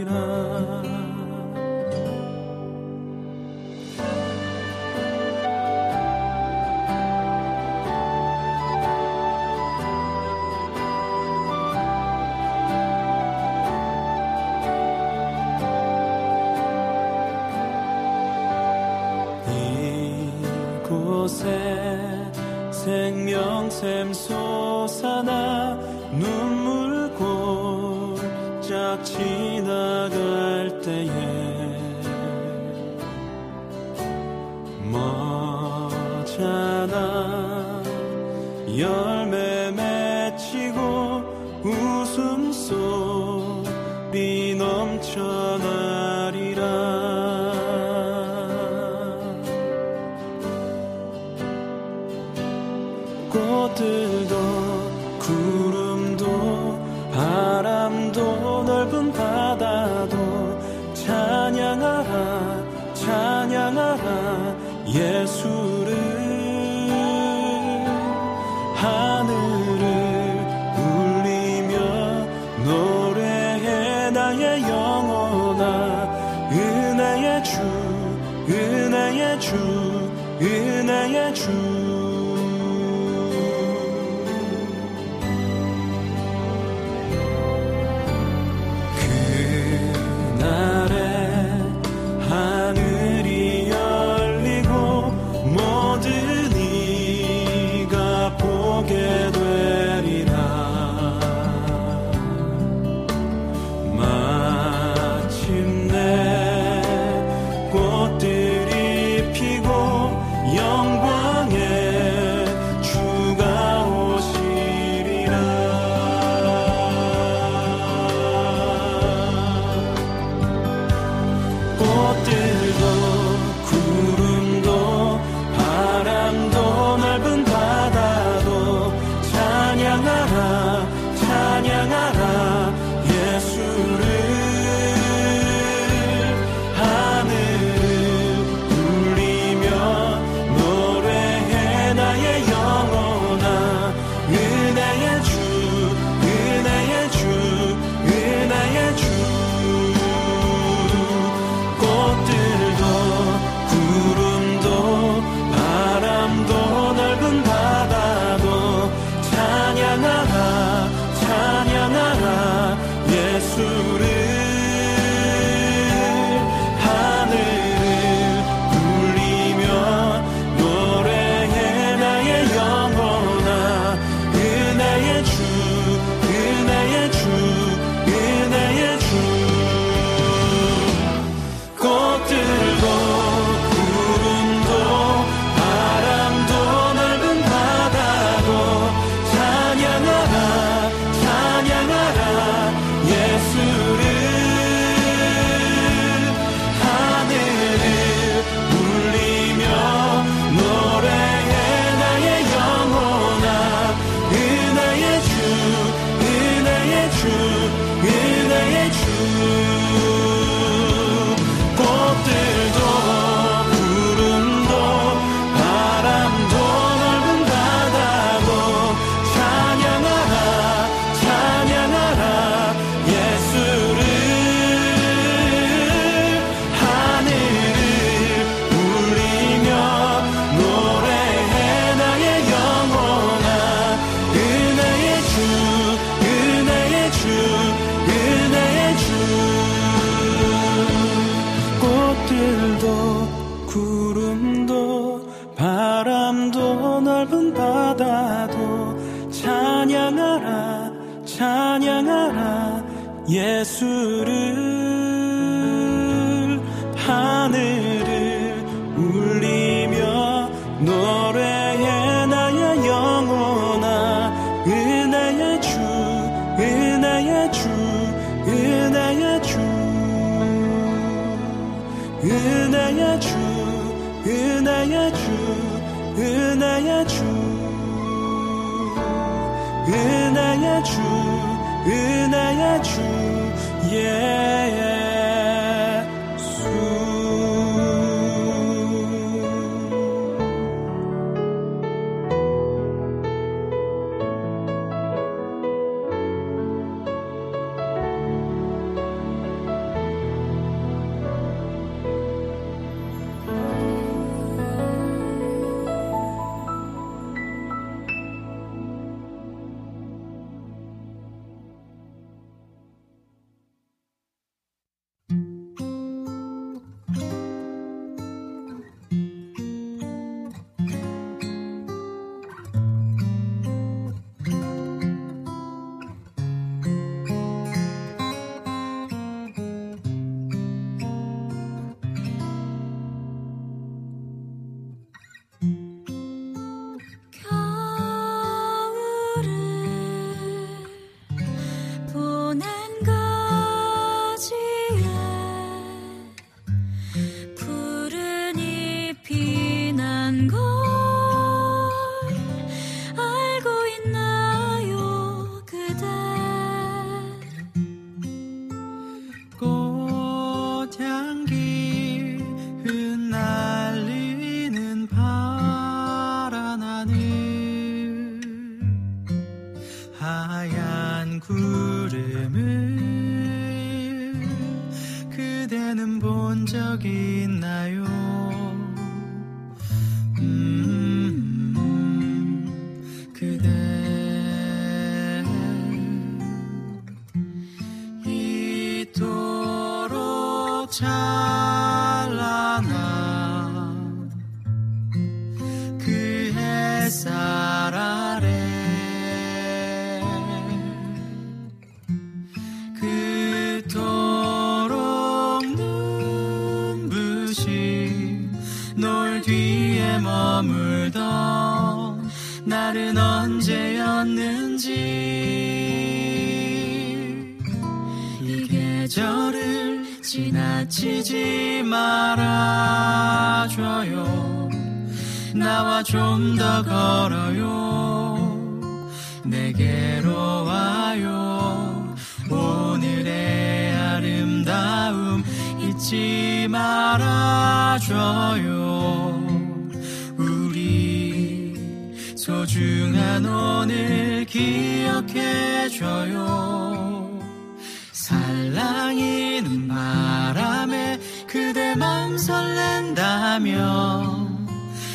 살랑이는 바람에 그대 맘 설렌다며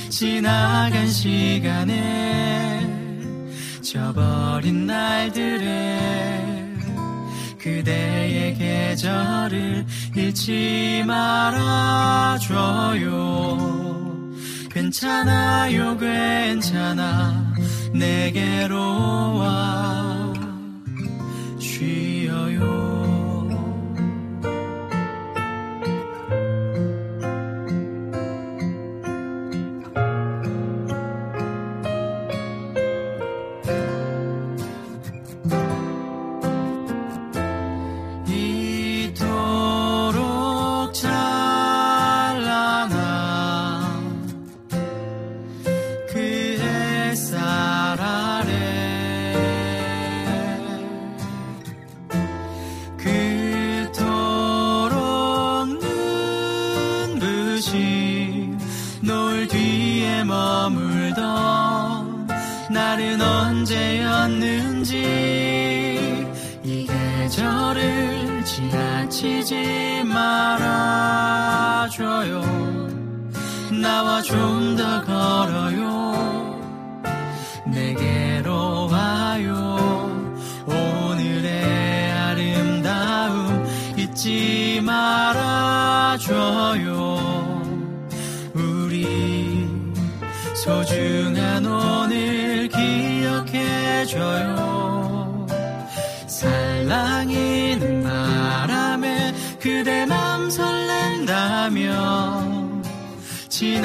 지나간 시간에 저버린 날들에 그대의 계절을 잃지 말아줘요. 괜찮아요 괜찮아. 내게로 와. 쉬어요 나와 좀 더 걸어요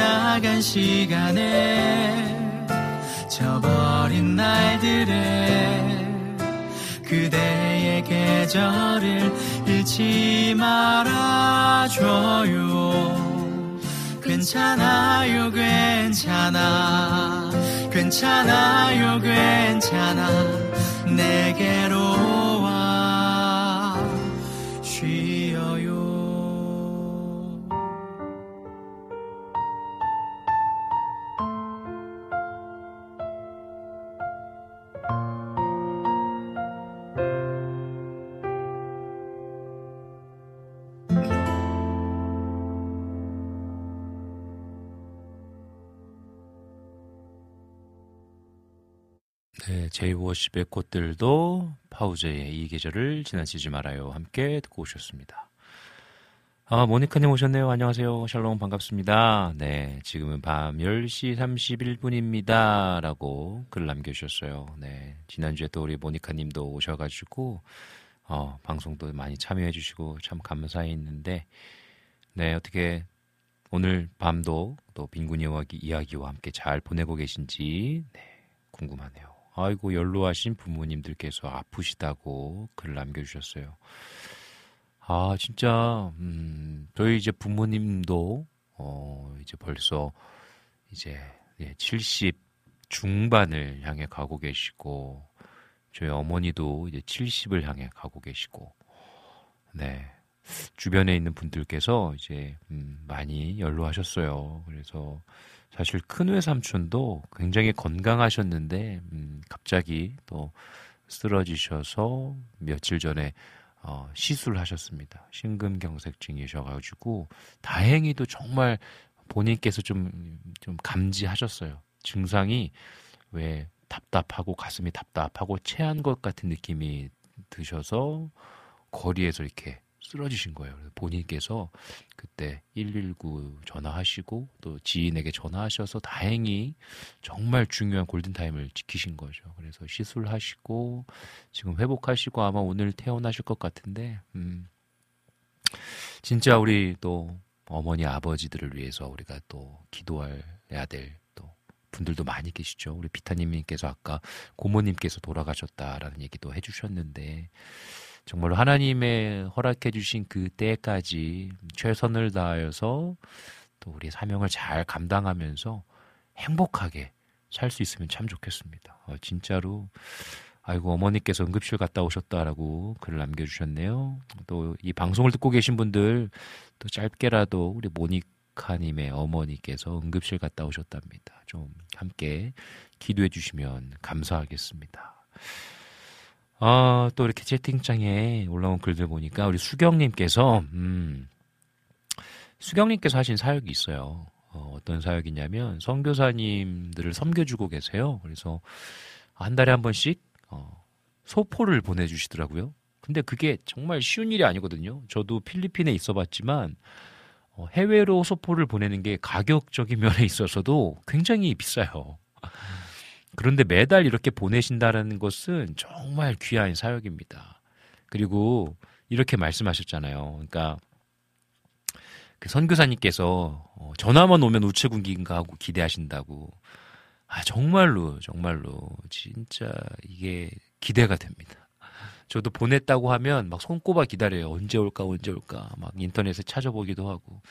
지나간 시간에 저버린 날들에 그대의 계절을 잃지 말아줘요. 괜찮아요 괜찮아. 괜찮아요 괜찮아. 내게로 와 제이워십의 꽃들도 파우제의 이 계절을 지나치지 말아요. 함께 듣고 오셨습니다. 아, 모니카님 오셨네요. 안녕하세요. 샬롬 반갑습니다. 네, 지금은 밤 10시 31분입니다. 라고 글 남겨주셨어요. 네, 지난주에 또 우리 모니카님도 오셔가지고, 어, 방송도 많이 참여해주시고 참 감사했는데, 네, 어떻게 오늘 밤도 또 이야기, 이야기와 함께 잘 보내고 계신지, 네, 궁금하네요. 아이고, 연로하신 부모님들께서 아프시다고 글 남겨주셨어요. 아, 진짜, 음, 저희 이제 부모님도, 어, 이제 벌써, 이제, 예, 70 중반을 향해 가고 계시고, 저희 어머니도 이제 70을 향해 가고 계시고, 네. 주변에 있는 분들께서 이제, 음, 많이 연로하셨어요. 그래서 사실 큰 외삼촌도 굉장히 건강하셨는데 음, 갑자기 또 쓰러지셔서 며칠 전에 어, 시술하셨습니다. 심근경색증이셔가지고 다행히도 정말 본인께서 좀, 좀 감지하셨어요. 증상이 왜 답답하고 가슴이 답답하고 체한 것 같은 느낌이 드셔서 거리에서 이렇게 쓰러지신 거예요. 본인께서 그때 119 전화하시고 또 지인에게 전화하셔서 다행히 정말 중요한 골든타임을 지키신 거죠. 그래서 시술하시고 지금 회복하시고 아마 오늘 퇴원하실 것 같은데, 음, 진짜 우리 또 어머니 아버지들을 위해서 우리가 또 기도해야 될또 분들도 많이 계시죠. 우리 비타님께서 아까 고모님께서 돌아가셨다라는 얘기도 해주셨는데 정말로 하나님의 허락해 주신 그 때까지 최선을 다하여서 또 우리 사명을 잘 감당하면서 행복하게 살 수 있으면 참 좋겠습니다. 어, 진짜로 아이고 어머니께서 응급실 갔다 오셨다라고 글을 남겨주셨네요. 또 이 방송을 듣고 계신 분들 또 짧게라도 우리 모니카님의 어머니께서 응급실 갔다 오셨답니다. 좀 함께 기도해 주시면 감사하겠습니다. 아, 또 이렇게 채팅창에 올라온 글들 보니까 우리 수경님께서, 음, 수경님께서 하신 사역이 있어요. 어, 어떤 사역이냐면, 선교사님들을 섬겨주고 계세요. 그래서 한 달에 한 번씩, 어, 소포를 보내주시더라고요. 근데 그게 정말 쉬운 일이 아니거든요. 저도 필리핀에 있어 봤지만, 어, 해외로 소포를 보내는 게 가격적인 면에 있어서도 굉장히 비싸요. 그런데 매달 이렇게 보내신다는 것은 정말 귀한 사역입니다. 그리고 이렇게 말씀하셨잖아요. 그러니까 그 선교사님께서 어, 전화만 오면 우체국인가 하고 기대하신다고. 아 정말로 정말로 진짜 이게 기대가 됩니다. 저도 보냈다고 하면 막 손꼽아 기다려요. 언제 올까, 언제 올까. 막 인터넷에 찾아보기도 하고.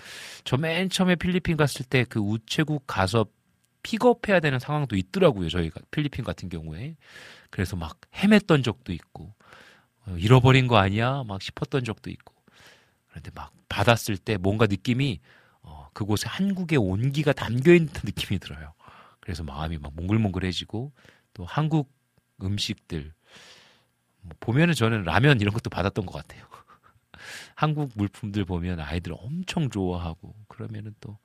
저 맨 처음에 필리핀 갔을 때 그 우체국 가서 픽업해야 되는 상황도 있더라고요. 저희가 필리핀 같은 경우에. 그래서 막 헤맸던 적도 있고 어, 잃어버린 거 아니야? 막 싶었던 적도 있고. 그런데 막 받았을 때 뭔가 느낌이 어, 그곳에 한국의 온기가 담겨 있는 [LAUGHS] 느낌이 들어요. 그래서 마음이 막 몽글몽글해지고 또 한국 음식들 뭐 보면은 저는 라면 이런 것도 받았던 것 같아요. [LAUGHS] 한국 물품들 보면 아이들 엄청 좋아하고 그러면은 또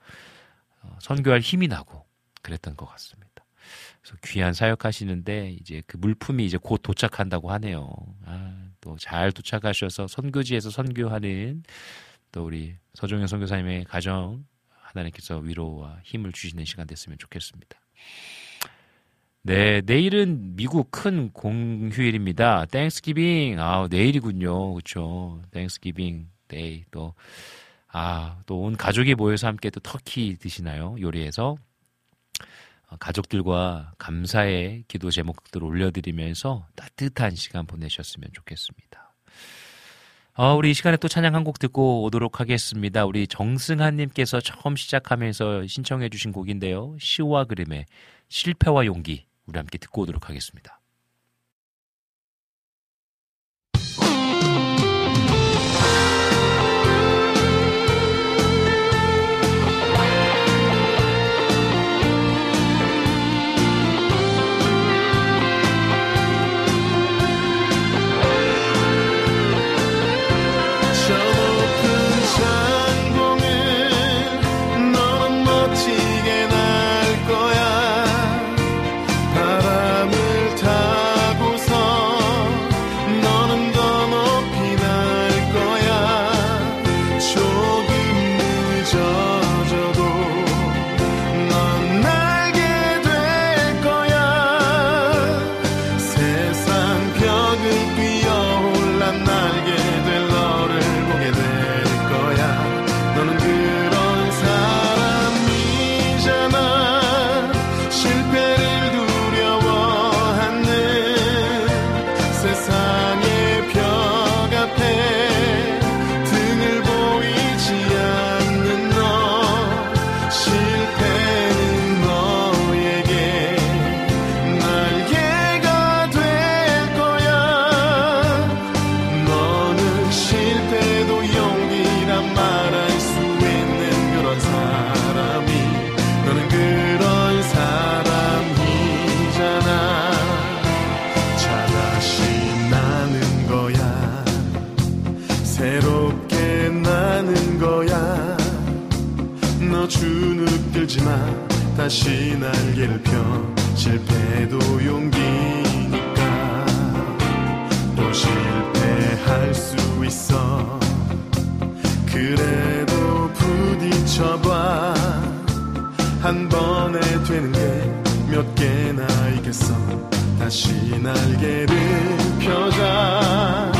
어, 선교할 힘이 나고 그랬던 것 같습니다. 그래서 귀한 사역하시는데 이제 그 물품이 이제 곧 도착한다고 하네요. 아, 또 잘 도착하셔서 선교지에서 선교하는 또 우리 서종현 선교사님의 가정 하나님께서 위로와 힘을 주시는 시간 됐으면 좋겠습니다. 네, 내일은 미국 큰 공휴일입니다. Thanksgiving. 아, 내일이군요. 그렇죠. Thanksgiving Day 또 아, 또 온 가족이 모여서 함께 또 터키 드시나요? 요리해서 어, 가족들과 감사의 기도 제목들 올려드리면서 따뜻한 시간 보내셨으면 좋겠습니다. 어, 우리 이 시간에 또 찬양 한 곡 듣고 오도록 하겠습니다. 우리 정승한님께서 처음 시작하면서 신청해주신 곡인데요. 시와 그림의 실패와 용기 우리 함께 듣고 오도록 하겠습니다. 다시 날개를 펴 실패도 용기니까 또 실패할 수 있어. 그래도 부딪혀봐. 한 번에 되는 게 몇 개나 있겠어. 다시 날개를 펴자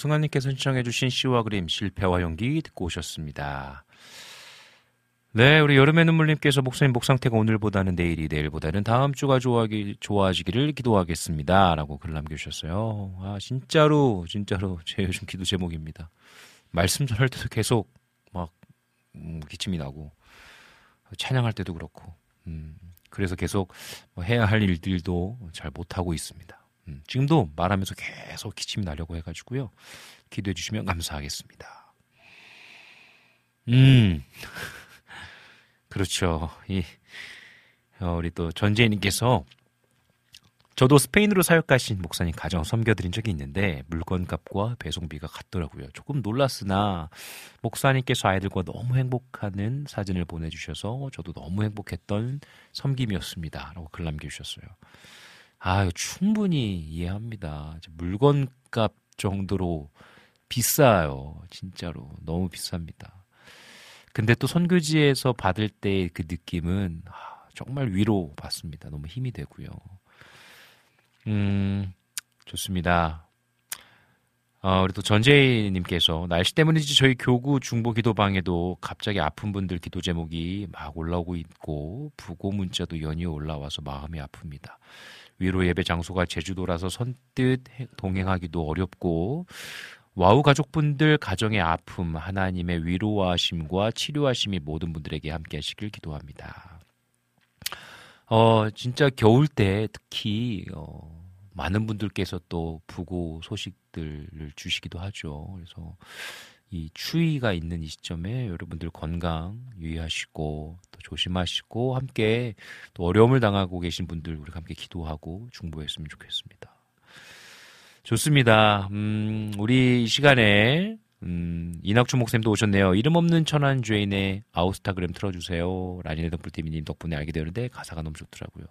정승환님께서 신청해주신 시와 그림 실패와 용기 듣고 오셨습니다. 네, 우리 여름의 눈물님께서 목사님 목 상태가 오늘보다는 내일이 내일보다는 다음 주가 좋아하기, 좋아지기를 기도하겠습니다. 라고 글 남겨주셨어요. 아, 진짜로, 진짜로 제 요즘 기도 제목입니다. 말씀 전할 때도 계속 막, 음, 기침이 나고, 찬양할 때도 그렇고, 음, 그래서 계속 뭐 해야 할 일들도 잘 못하고 있습니다. 음, 지금도 말하면서 계속 기침이 나려고 해가지고요. 기도해 주시면 감사하겠습니다. 음, [LAUGHS] 그렇죠. 이, 어, 우리 또 전재희님께서 저도 스페인으로 사역 가신 목사님 가정 섬겨드린 적이 있는데 물건값과 배송비가 같더라고요. 조금 놀랐으나 목사님께서 아이들과 너무 행복하는 사진을 보내주셔서 저도 너무 행복했던 섬김이었습니다. 라고 글 남겨주셨어요. 아, 충분히 이해합니다. 물건값 정도로 비싸요. 진짜로. 너무 비쌉니다. 근데 또 선교지에서 받을 때 그 느낌은 아, 정말 위로 받습니다. 너무 힘이 되고요. 음, 좋습니다. 어, 우리 또 전재희님께서 날씨 때문인지 저희 교구 중보 기도방에도 갑자기 아픈 분들 기도 제목이 막 올라오고 있고 부고 문자도 연이어 올라와서 마음이 아픕니다. 위로 예배 장소가 제주도라서 선뜻 동행하기도 어렵고 와우 가족분들 가정의 아픔 하나님의 위로하심과 치료하심이 모든 분들에게 함께 하시길 기도합니다. 어 진짜 겨울 때 특히 어 많은 분들께서 또 부고 소식들을 주시기도 하죠. 그래서 이 추위가 있는 이 시점에 여러분들 건강 유의하시고 또 조심하시고 함께 또 어려움을 당하고 계신 분들 우리 함께 기도하고 중보했으면 좋겠습니다. 좋습니다. 음, 우리 이 시간에 음, 이낙주 목쌤도 오셨네요. 이름 없는 천안 죄인의 아우스타그램 틀어주세요. 라니네 덤플티비님 덕분에 알게 되는데 가사가 너무 좋더라고요.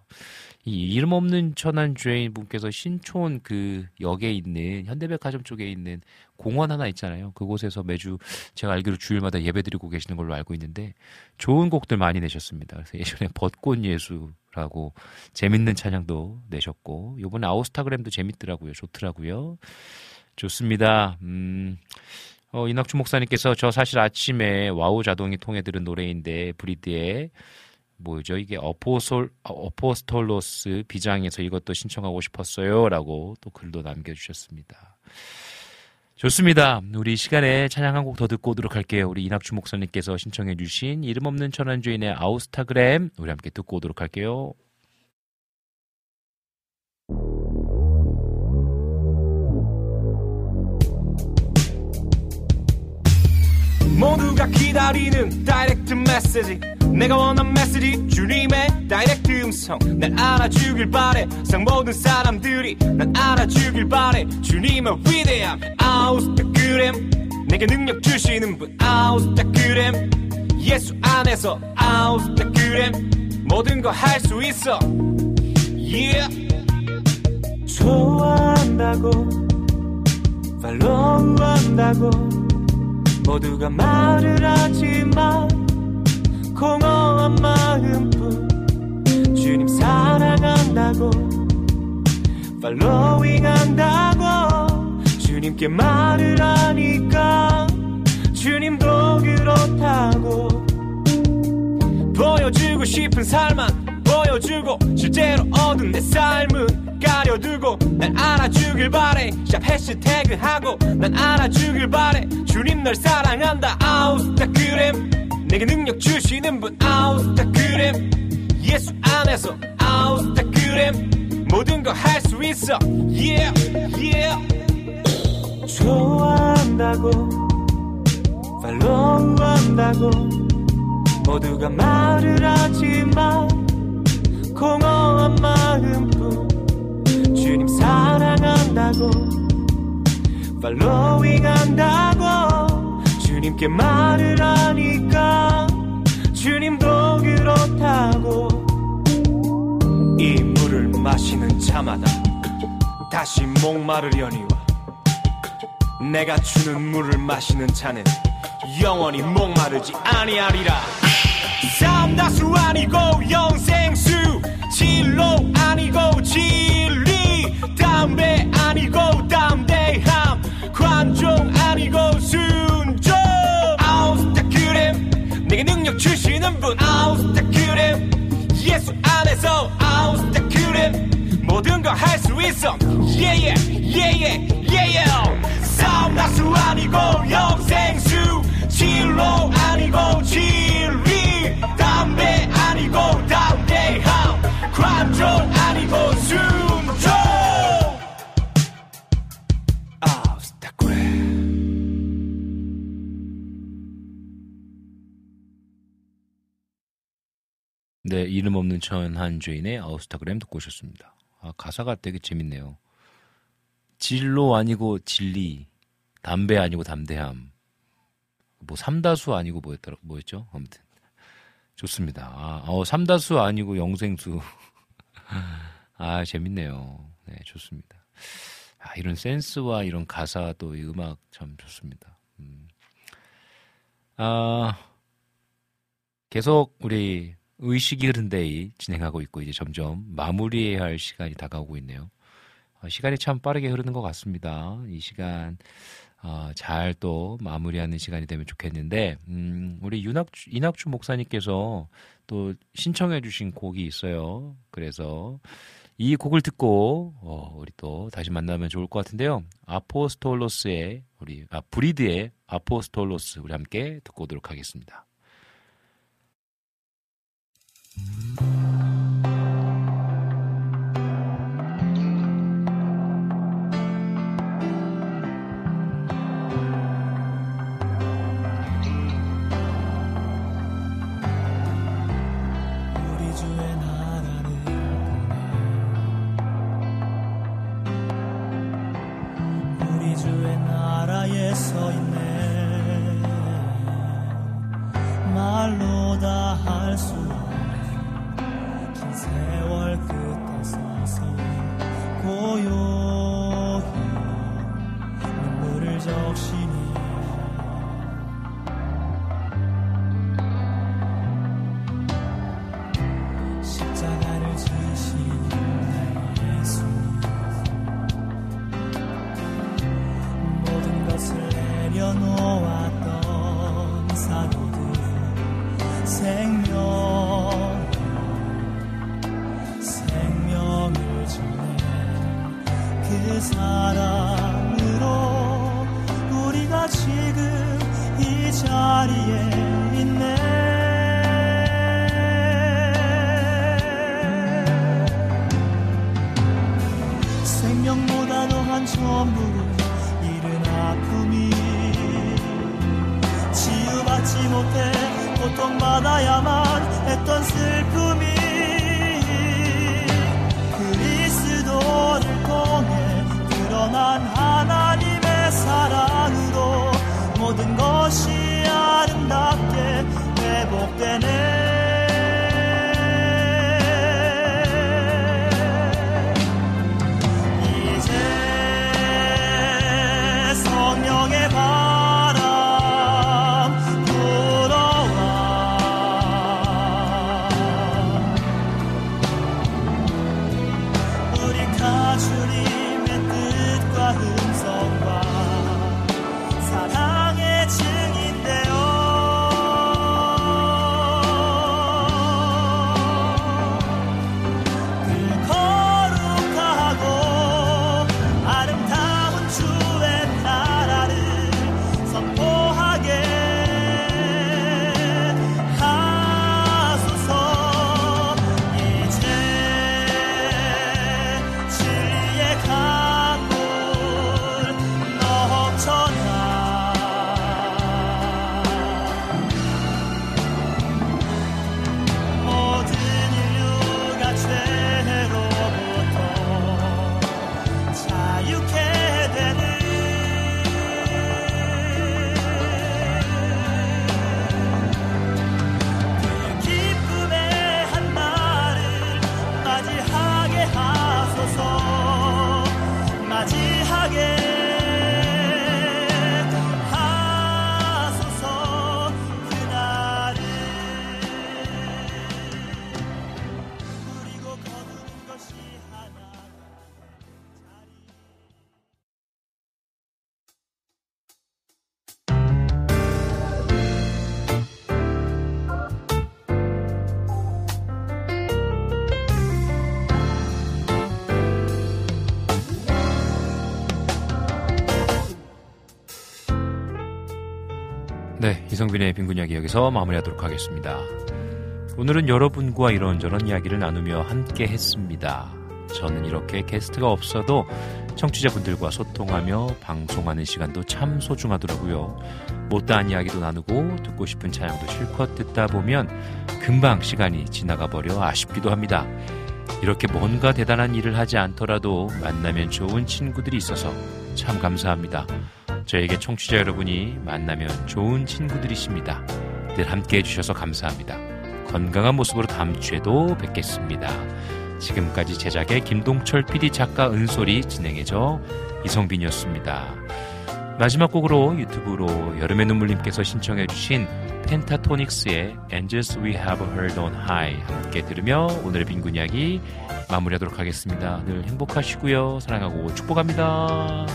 이 이름 없는 천안 죄인 분께서 신촌 그 역에 있는 현대백화점 쪽에 있는 공원 하나 있잖아요. 그곳에서 매주 제가 알기로 주일마다 예배드리고 계시는 걸로 알고 있는데 좋은 곡들 많이 내셨습니다. 그래서 예전에 벚꽃 예수라고 재밌는 찬양도 내셨고 요번에 아우스타그램도 재밌더라고요. 좋더라고요. 좋습니다. 음. 어, 이낙주 목사님께서 저 사실 아침에 와우 자동이 통해 들은 노래인데 브리드의 뭐죠 이게 어포솔 어포스톨로스 비장에서 이것도 신청하고 싶었어요라고 또 글도 남겨주셨습니다. 좋습니다. 우리 시간에 찬양 한 곡 더 듣고 오도록 할게요. 우리 이낙주 목사님께서 신청해주신 이름 없는 천안주인의 아우스타그램 우리 함께 듣고 오도록 할게요. 모두가 기다리는 direct 메시지 내가 원한 메시지 주님의 direct 음성. 날 알아주길 바래 세상 모든 사람들이. 날 알아주길 바래 주님의 위대함. 아우스타그램 내게 능력 주시는 분 아우스타그램 예수 안에서 아우스타그램 모든 거 할 수 있어. Yeah. 좋아한다고 팔로우한다고 모두가 말을 하지만 공허한 마음뿐. 주님 사랑한다고. 팔로잉 한다고. 주님께 말을 하니까. 주님도 그렇다고. 보여주고 싶은 삶만 보여주고 실제로 얻은 내 삶은 가려두고 날 알아주길 바래. 샵 해시태그 하고 난 알아주길 바래. 주님 널 사랑한다. 아우스타그램. 내게 능력 주시는 분 아우스타그램. 예수 안에서 아우스타그램. 모든 거 할 수 있어. Yeah yeah. 좋아한다고 팔로우한다고 모두가 말을 하지만 공허한 마음뿐 주님 사랑한다고 팔로잉 한다고 주님께 말을 하니까 주님도 그렇다고 이 물을 마시는 자마다 다시 목마르려니와 내가 주는 물을 마시는 자는 영원히 목마르지 아니하리라 삼다수 아니고 영생수 진로 아니고 진리. 담배 아니고 담대함 관종 아니고 순종. 아우스타그램 내게 능력 주시는 분. 아우스타그램 예수 안에서 아우스타그램. 모든 거할수 있어. 예예 예예 예예 삼다수 아니고 영생수 진로 아니고 진리 담배 아니고 담대함 관종 아니고 순종 네, 이름 없는 천한 죄인의 아우스타그램 듣고 오셨습니다. 아, 가사가 되게 재밌네요. 진로 아니고 진리, 담배 아니고 담대함, 뭐 삼다수 아니고 뭐였더라 뭐였죠? 아무튼 좋습니다. 아, 어, 삼다수 아니고 영생수. [LAUGHS] 아 재밌네요. 네 좋습니다. 아, 이런 센스와 이런 가사도 이 음악 참 좋습니다. 음. 아 계속 우리 의식이 흐른데이 진행하고 있고 이제 점점 마무리해야 할 시간이 다가오고 있네요. 어, 시간이 참 빠르게 흐르는 것 같습니다. 이 시간 어, 잘 또 마무리하는 시간이 되면 좋겠는데 음, 우리 윤학주, 이낙주 목사님께서 또 신청해주신 곡이 있어요. 그래서 이 곡을 듣고 어, 우리 또 다시 만나면 좋을 것 같은데요. 아포스톨로스의 우리 아 브리드의 아포스톨로스 우리 함께 듣고 오도록 하겠습니다. 네, 이성빈의 빈곤 이야기 여기서 마무리하도록 하겠습니다. 오늘은 여러분과 이런저런 이야기를 나누며 함께 했습니다. 저는 이렇게 게스트가 없어도 청취자분들과 소통하며 방송하는 시간도 참 소중하더라고요. 못다한 이야기도 나누고 듣고 싶은 차양도 실컷 듣다 보면 금방 시간이 지나가 버려 아쉽기도 합니다. 이렇게 뭔가 대단한 일을 하지 않더라도 만나면 좋은 친구들이 있어서 참 감사합니다. 저에게 청취자 여러분이 만나면 좋은 친구들이십니다. 늘 함께 해주셔서 감사합니다. 건강한 모습으로 다음 주에도 뵙겠습니다. 지금까지 제작의 김동철 PD 작가 은솔이 진행해줘 이성빈이었습니다. 마지막 곡으로 유튜브로 여름의 눈물님께서 신청해주신 펜타토닉스의 Angels We Have Heard on High 함께 들으며 오늘의 빈곤 이야기 마무리하도록 하겠습니다. 늘 행복하시고요. 사랑하고 축복합니다.